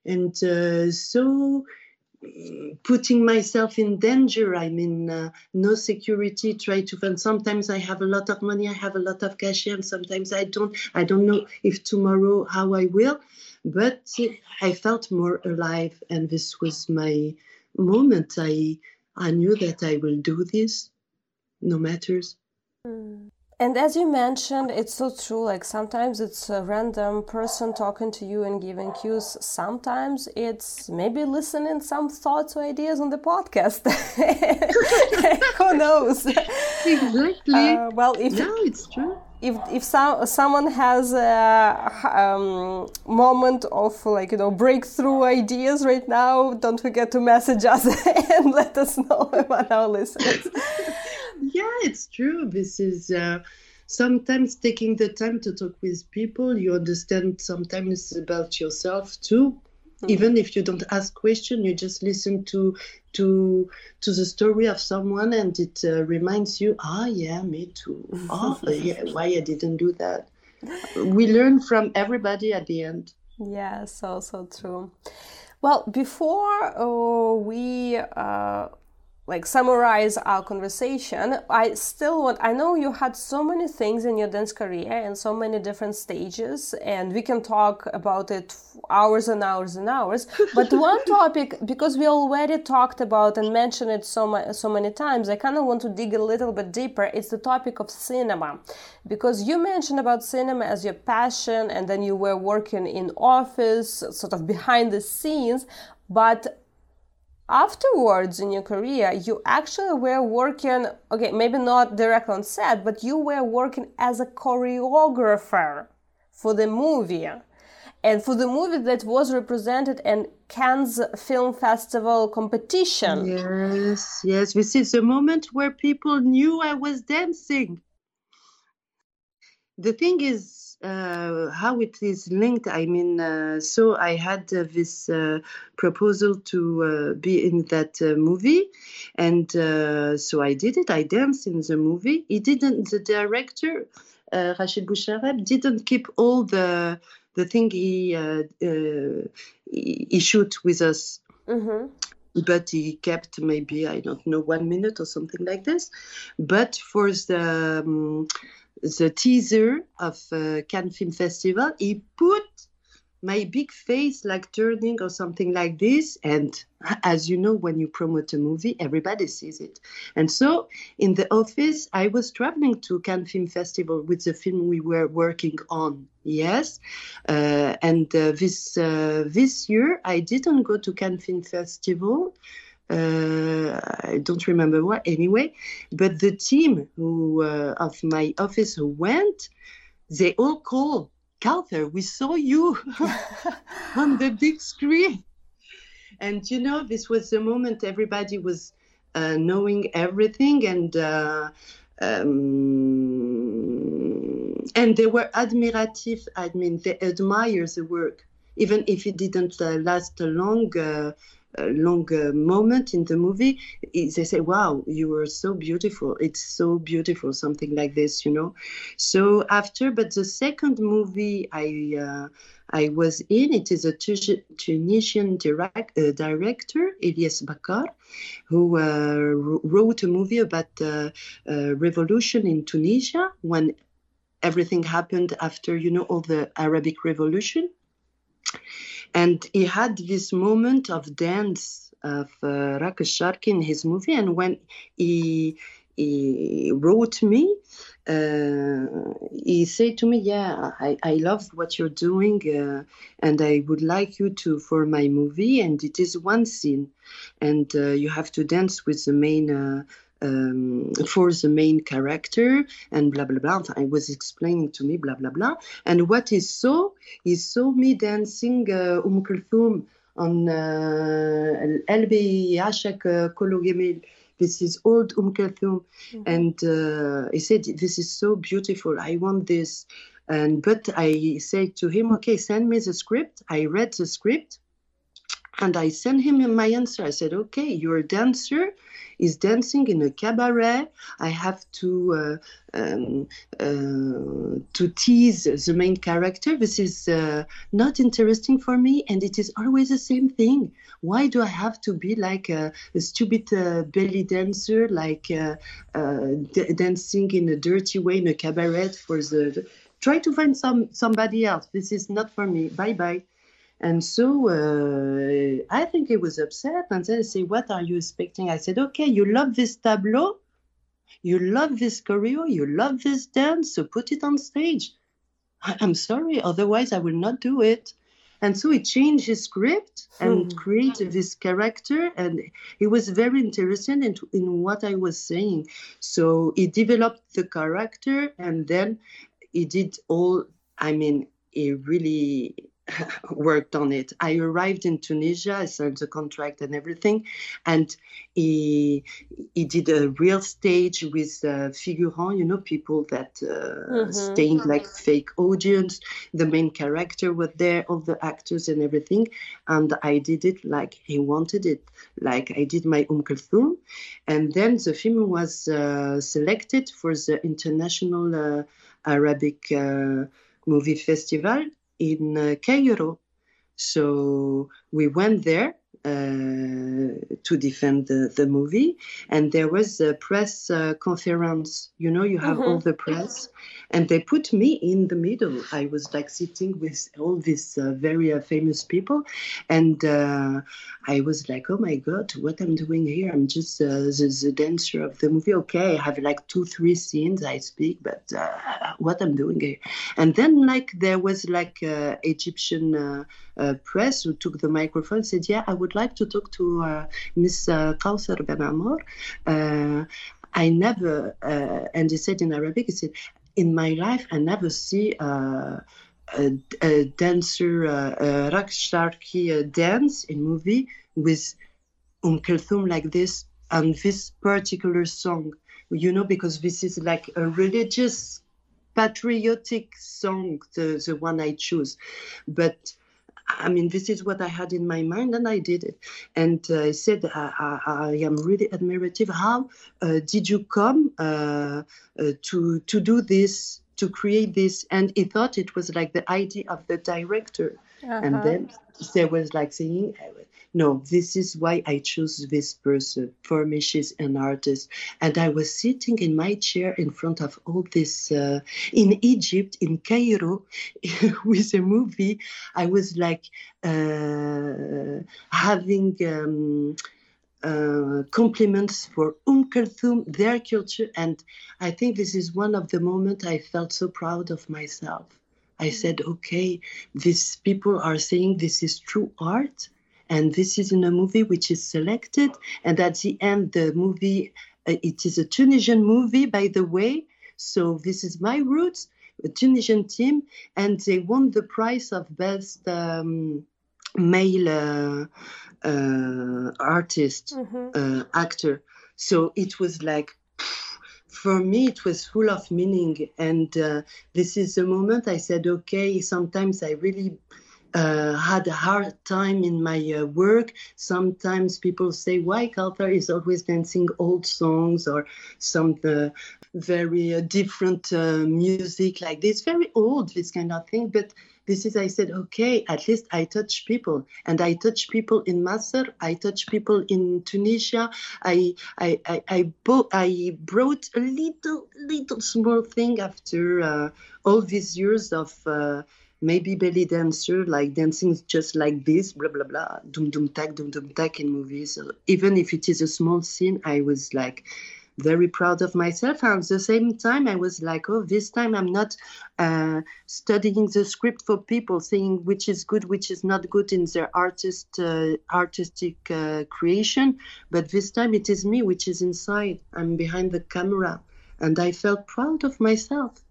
And uh, so putting myself in danger. I mean, uh, no security. Try to find. Sometimes I have a lot of money. I have a lot of cash, and sometimes I don't. I don't know if tomorrow how I will. But I felt more alive, and this was my moment. I I knew that I will do this, no matters. Mm. And as you mentioned, it's so true. Like sometimes it's a random person talking to you and giving cues. Sometimes it's maybe listening some thoughts or ideas on the podcast. (laughs) Who knows? (laughs) Exactly. Uh, well, if no, it's true. If if some someone has a um, moment of like you know breakthrough ideas right now, don't forget to message us (laughs) and let us know (laughs) about our listeners (laughs) yeah, it's true. This is uh, sometimes taking the time to talk with people. You understand sometimes about yourself too. Mm-hmm. Even if you don't ask question, you just listen to to to the story of someone, and it uh, reminds you, ah, yeah, me too. Oh, (laughs) yeah, why I didn't do that. (laughs) We learn from everybody at the end. Yeah, so so true. Well, before uh, we uh, like summarize our conversation i still want i know you had so many things in your dance career and so many different stages and we can talk about it hours and hours and hours (laughs) but one topic because we already talked about and mentioned it so, ma- so many times i kind of want to dig a little bit deeper it's the topic of cinema. Because you mentioned about cinema as your passion and then you were working in office sort of behind the scenes but afterwards in your career you actually were working okay maybe not directly on set but you were working as a choreographer for the movie and for the movie that was represented in Cannes Film Festival competition. Yes, yes. This is the moment where people knew I was dancing. The thing is, uh, how it is linked. I mean, uh, so I had uh, this uh, proposal to uh, be in that uh, movie, and so I did it. I danced in the movie. He didn't. The director, Rachid Bouchareb, didn't keep all the the thing he he, he shoot with us. Mm-hmm but he kept maybe I don't know one minute or something like this. But for the um, the teaser of uh, Cannes Film Festival, he put my big face like turning or something like this. And as you know, when you promote a movie, everybody sees it. And so in the office, I was traveling to Cannes Film Festival with the film we were working on. Yes, uh, and uh, this uh, this year I didn't go to Cannes Film Festival I don't remember what anyway, but the team who uh, of my office who went, they all call Calther. We saw you (laughs) on the big screen, and you know this was the moment everybody was uh, knowing everything and. Uh, um, and they were admirative. I mean, they admire the work, even if it didn't uh, last long. Uh, long moment in the movie, they say, "Wow, you were so beautiful. It's so beautiful." Something like this, you know. So after, but the second movie I uh, I was in, it is a Tunisian direct, uh, director, Elyes Baccar, who uh, wrote a movie about the uh, revolution in Tunisia when everything happened after, you know, all the Arabic Revolution and he had this moment of dance of uh, Raqs Sharki in his movie. And when he, he wrote me, uh, he said to me, "Yeah, I, I love what you're doing, uh, and I would like you to for my movie. And it is one scene, and uh, you have to dance with the main uh, um, for the main character and blah blah blah. I was explaining to me blah blah blah. And what he saw, he saw me dancing uh, Umm Kulthum on Elbi Ashak Kolo This is old Umm Kulthum, mm-hmm. and uh, he said, "This is so beautiful. I want this." And but I said to him, "Okay, send me the script." I read the script, and I sent him my answer. I said, "Okay, you're a dancer." is dancing in a cabaret. I have to uh, um, uh, to tease the main character. This is uh, not interesting for me, and it is always the same thing. Why do I have to be like a, a stupid uh, belly dancer, like uh, uh, d- dancing in a dirty way in a cabaret for the? Try to find some somebody else. This is not for me. Bye bye. And so uh, I think he was upset. And then say, What are you expecting? I said, Okay, you love this tableau, you love this choreo, you love this dance, so put it on stage. I'm sorry, otherwise I will not do it. And so he changed his script and hmm. created this character, and he was very interested in, in what I was saying. So he developed the character, and then he did all. I mean, he really (laughs) worked on it. I arrived in Tunisia, I signed the contract and everything, and he he did a real stage with uh, figurants, you know, people that uh, mm-hmm. stained like fake audience. The main character was there, all the actors and everything, and I did it like he wanted it, like I did my Umm Kulthum, and then the film was uh, selected for the International uh, Arabic uh, Movie Festival in uh, Cairo. So we went there to defend the, the movie. And there was a press uh, conference. You know, you have mm-hmm. all the press, and they put me in the middle. I was like sitting with all these uh, very uh, famous people, and uh, I was like, oh my god, what I'm doing here? I'm just uh, the, the, dancer of the movie. Okay, I have like two, three scenes I speak, but what I'm doing here? And then like there was like Egyptian press who took the microphone and said, yeah, I would like to talk to uh, Miss uh, Kausar Ben Amor. Uh, I never, uh, and he said in Arabic, he said, in my life, I never see a, a, dancer, a Raksh dance in movie with Um Kulthum like this and this particular song, you know, because this is like a religious, patriotic song, the, the one I choose. But I mean, this is what I had in my mind, and I did it. And uh, I said, I, I, I, am really admirative. How uh, did you come uh, uh, to to do this, to create this? And he thought it was like the idea of the director. Uh-huh. And then there was like saying, no, this is why I chose this person. For me, she's an artist. And I was sitting in my chair in front of all this uh, in Egypt, in Cairo, (laughs) with a movie. I was like uh, having. Um, uh, compliments for Umm Kulthum, their culture, and I think this is one of the moments I felt so proud of myself. I said, okay, these people are saying this is true art, and this is in a movie which is selected and at the end the movie uh, it is a tunisian movie by the way. So this is my roots a tunisian team and they won the prize of best um, male uh, uh, artist mm-hmm. Uh, actor. So it was like for me it was full of meaning. And uh, this is the moment i said okay sometimes i really uh, had a hard time in my uh, work. Sometimes people say, why Kauthar is always dancing old songs or some uh, very uh, different uh, music like this. Very old, this kind of thing. But this is, I said, okay, at least I touch people. And I touch people in Masr. I touch people in Tunisia. I, I, I, I, bo- I brought a little, little small thing after uh, all these years of maybe belly dancer, like dancing just like this, blah blah blah, dum dum tak, dum dum tak in movies. Even if it is a small scene, I was like very proud of myself. And at the same time, I was like, oh, this time I'm not uh, studying the script for people, saying which is good, which is not good in their artist uh, artistic uh, creation. But this time it is me, which is inside. I'm behind the camera, and I felt proud of myself.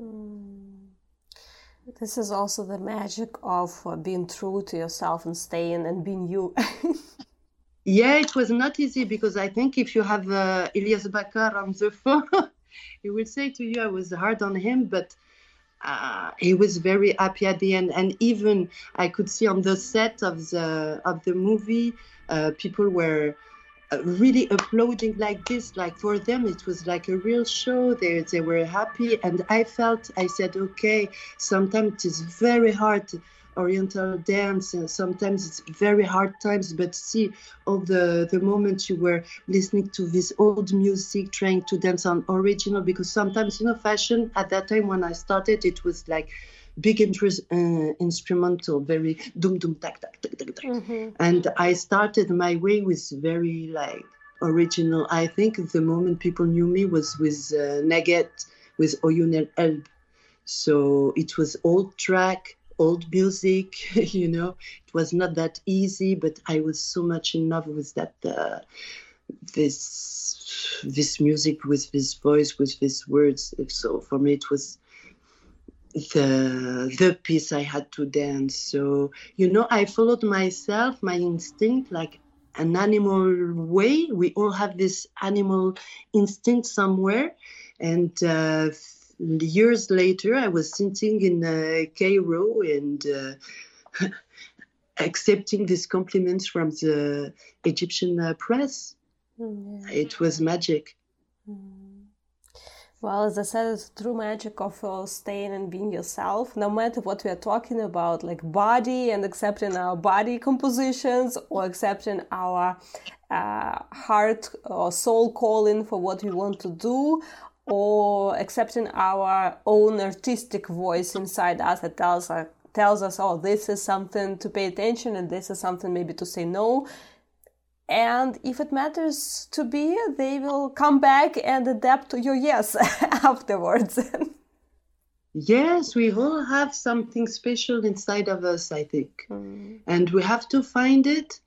Mm. This is also the magic of uh, being true to yourself and staying and being you. (laughs) yeah, it was not easy because I think if you have uh, Elyes Baccar on the phone, (laughs) he will say to you, I was hard on him, but uh, he was very happy at the end. And even I could see on the set of the of the movie, uh, people were Uh, really applauding like this like for them it was like a real show. They, they were happy. And i felt i said okay sometimes it is very hard oriental dance and sometimes it's very hard times. But see all the the moments you were listening to this old music trying to dance on original because sometimes you know fashion at that time when i started it was like big interest, uh, instrumental, very dum dum tak tak tak tak tak. Mm-hmm. And I started my way with very like original. I think the moment people knew me was with uh, Nagat, with Oyun El Elb. So it was old track, old music, (laughs) you know. It was not that easy, but I was so much in love with that. Uh, this this music with this voice with these words so for me it was the the piece I had to dance. So you know, I followed myself, my instinct, like an animal way. We all have this animal instinct somewhere, and uh, years later, I was sitting in uh, Cairo and. Uh, (laughs) accepting these compliments from the Egyptian uh, press. Mm, yeah. It was magic. Mm. Well, as I said, it's true magic of uh, staying and being yourself, no matter what we are talking about, like body and accepting our body compositions or accepting our uh, heart or soul calling for what we want to do, or accepting our own artistic voice inside us that tells us, tells us, oh, this is something to pay attention and this is something maybe to say no and if it matters to be they will come back and adapt to your yes (laughs) afterwards yes we all have something special inside of us i think mm. and we have to find it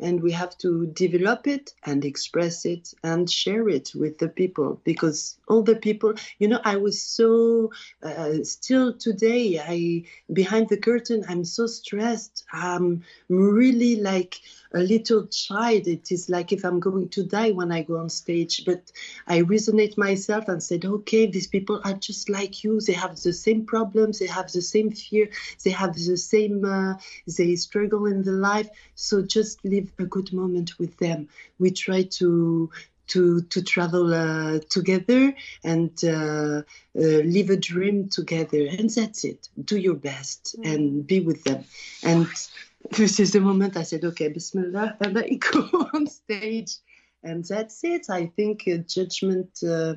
and we have to develop it and express it and share it with the people because all the people you know i was so uh, still today i behind the curtain i'm so stressed i'm really like a little child. It is like if I'm going to die when I go on stage. But I resonate myself and said, okay, these people are just like you. They have the same problems. They have the same fear. They have the same, uh, they struggle in the life. So just live a good moment with them. We try to to to travel uh, together and uh, uh, live a dream together and that's it do your best mm. and be with them and this is the moment I said, okay, Bismillah, and I (laughs) go on stage. And that's it. I think uh, judgment, uh,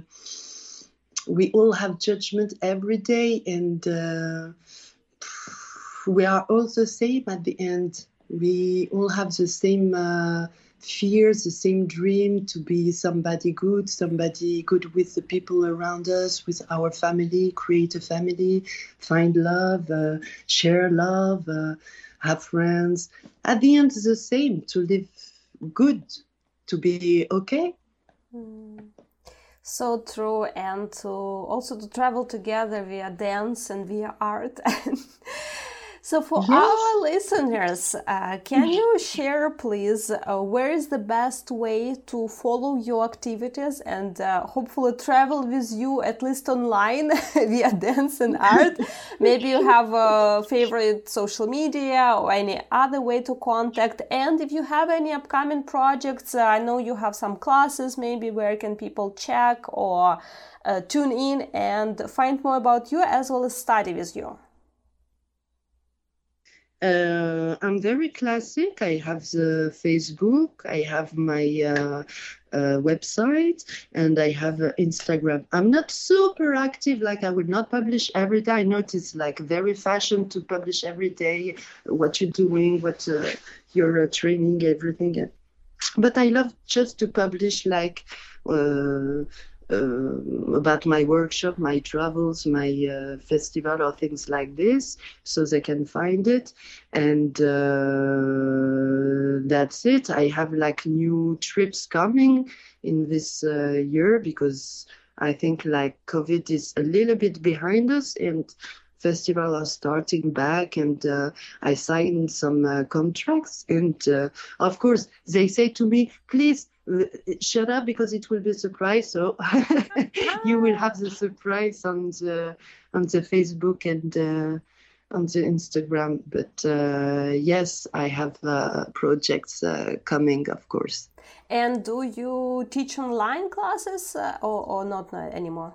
we all have judgment every day, and uh, we are all the same at the end. We all have the same uh, fears, the same dream to be somebody good, somebody good with the people around us, with our family, create a family, find love, uh, share love uh, have friends. At the end, it's the same to live good, to be okay. Mm. So true, and to also to travel together via dance and via art. (laughs) So, for yes. our listeners, uh, can you share, please, uh, where is the best way to follow your activities and uh, hopefully travel with you at least online (laughs) via dance and art? Maybe you have a favorite social media or any other way to contact. And if you have any upcoming projects, uh, I know you have some classes, maybe where can people check or uh, tune in and find more about you as well as study with you. Uh, I'm very classic. I have the Facebook, I have my uh, uh, website, and I have uh, Instagram. I'm not super active, like I would not publish every day. I know it's like very fashion to publish every day what you're doing, what uh, you're uh, training, everything. But I love just to publish like uh, about my workshop, my travels, my uh, festival, or things like this, so they can find it. And uh, that's it. I have like new trips coming in this uh, year because I think like COVID is a little bit behind us and festival are starting back and uh, i signed some uh, contracts and uh, of course they say to me please shut up because it will be a surprise. So (laughs) you will have the surprise on the on the Facebook and uh, on the Instagram. But uh, yes, I have uh, projects uh, coming, of course. And do you teach online classes uh, or, or not anymore?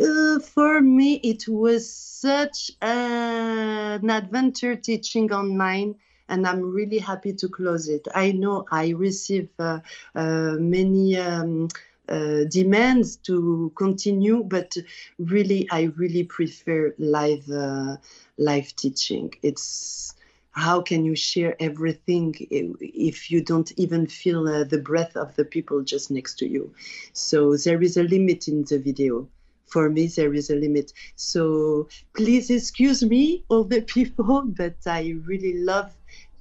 Uh, for me, it was such an adventure teaching online and I'm really happy to close it. I know I receive uh, uh, many. Um, uh, demands to continue, but really, I really prefer live uh, live teaching. It's how can you share everything if you don't even feel uh, the breath of the people just next to you? So there is a limit in the video for me there is a limit so please excuse me all the (laughs) people but i really love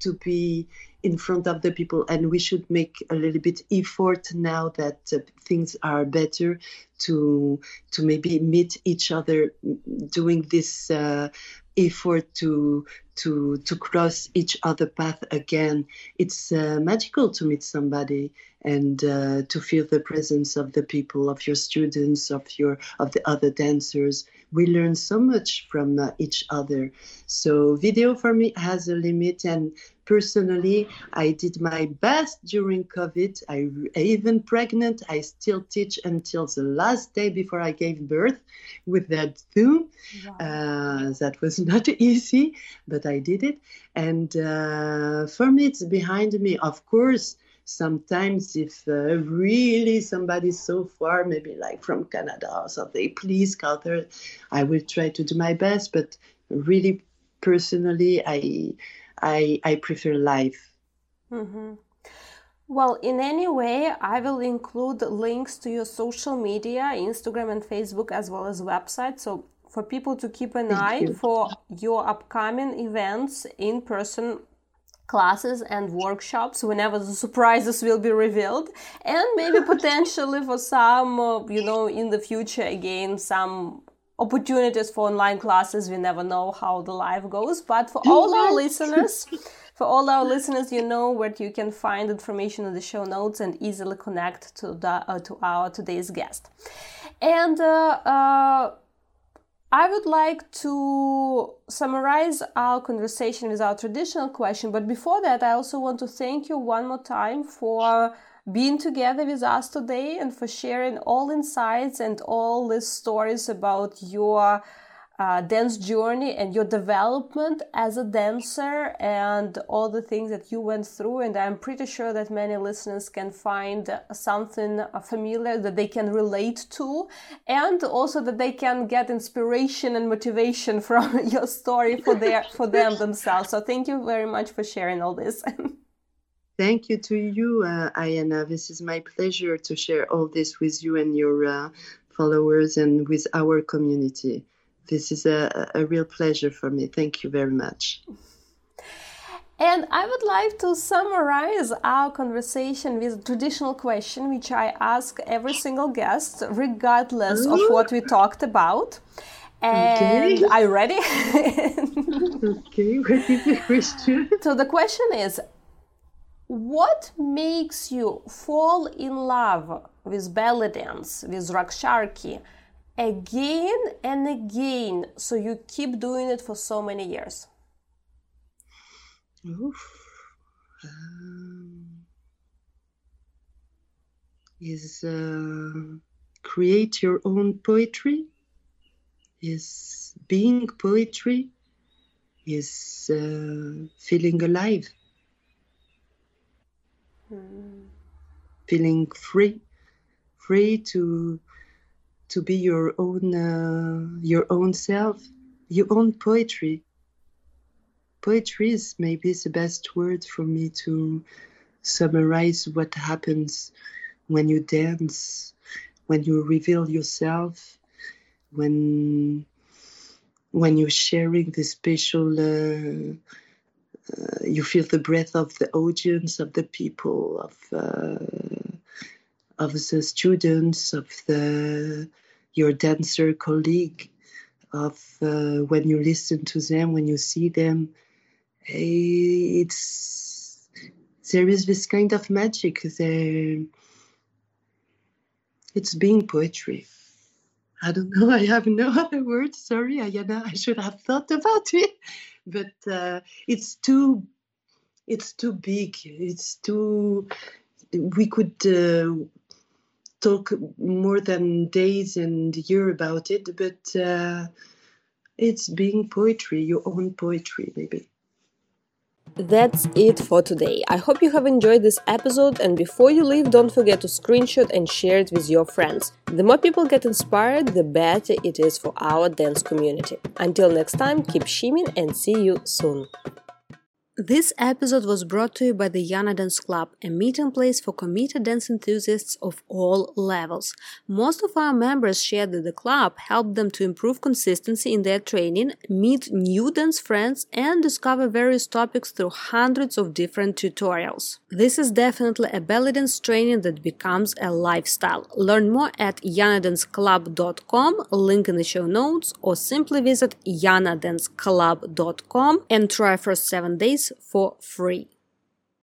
to be in front of the people and we should make a little bit effort now that uh, things are better to to maybe meet each other doing this uh, effort to to to cross each other path again. It's uh, magical to meet somebody and uh, to feel the presence of the people, of your students, of your of the other dancers. We learn so much from uh, each other. So video for me has a limit, and personally, I did my best during COVID. I even pregnant, I still teach until the last day before I gave birth with that Zoom. Wow. Uh, that was (laughs) not easy, but I did it. And uh, for me, it's behind me. Of course, sometimes if uh, really somebody's so far maybe like from canada or something please call her i will try to do my best but really personally i i i prefer live mm-hmm. well in any way i will include links to your social media instagram and facebook as well as website so for people to keep an Thank eye you. for your upcoming events in person classes and workshops whenever the surprises will be revealed. And maybe (laughs) potentially for some uh, you know in the future again some opportunities for online classes. We never know how the life goes. But for all our listeners (laughs) for all our listeners you know where you can find information in the show notes and easily connect to the uh, to our today's guest. And uh, uh I would like to summarize our conversation with our traditional question, but before that, I also want to thank you one more time for being together with us today and for sharing all insights and all these stories about your uh, dance journey and your development as a dancer and all the things that you went through. And I'm pretty sure that many listeners can find something familiar that they can relate to, and also that they can get inspiration and motivation (laughs) from your story for their for them (laughs) themselves. So thank you very much for sharing all this. (laughs) Thank you to you, uh, Ayana. This is my pleasure to share all this with you and your uh, followers and with our community this is a, a real pleasure for me. Thank you very much. And I would like to summarize our conversation with a traditional question, which I ask every single guest, regardless of what we talked about. And okay. are you ready? (laughs) (laughs) okay, what is the question? So the question is what makes you fall in love with belly dance, with Raqs Sharki, again and again. So you keep doing it for so many years. Oof. Um, is uh, create your own poetry? Is being poetry? Is uh, feeling alive? Hmm. feeling free free to to be your own uh, your own self, your own poetry. Poetry is maybe the best word for me to summarize what happens when you dance, when you reveal yourself, when when you're sharing the special. Uh, uh, you feel the breath of the audience, of the people, of uh, of the students, of the your dancer colleague, of uh, when you listen to them, when you see them. It's there is this kind of magic. There, it's being poetry. I don't know. (laughs) I have no other words. Sorry, Ayana. I should have thought about it, but uh, it's too. It's too big. It's too. We could. Uh, talk more than days and year about it, but uh, it's being poetry, your own poetry, maybe. That's it for today. I hope you have enjoyed this episode, and before you leave, don't forget to screenshot and share it with your friends. The more people get inspired, the better it is for our dance community. Until next time, keep shimming and see you soon. This episode was brought to you by the Yana Dance Club, a meeting place for committed dance enthusiasts of all levels. Most of our members shared that the club helped them to improve consistency in their training, meet new dance friends, and discover various topics through hundreds of different tutorials. This is definitely a belly dance training that becomes a lifestyle. Learn more at yanadanceclub.com, link in the show notes, or simply visit yanadanceclub.com and try for seven days for free.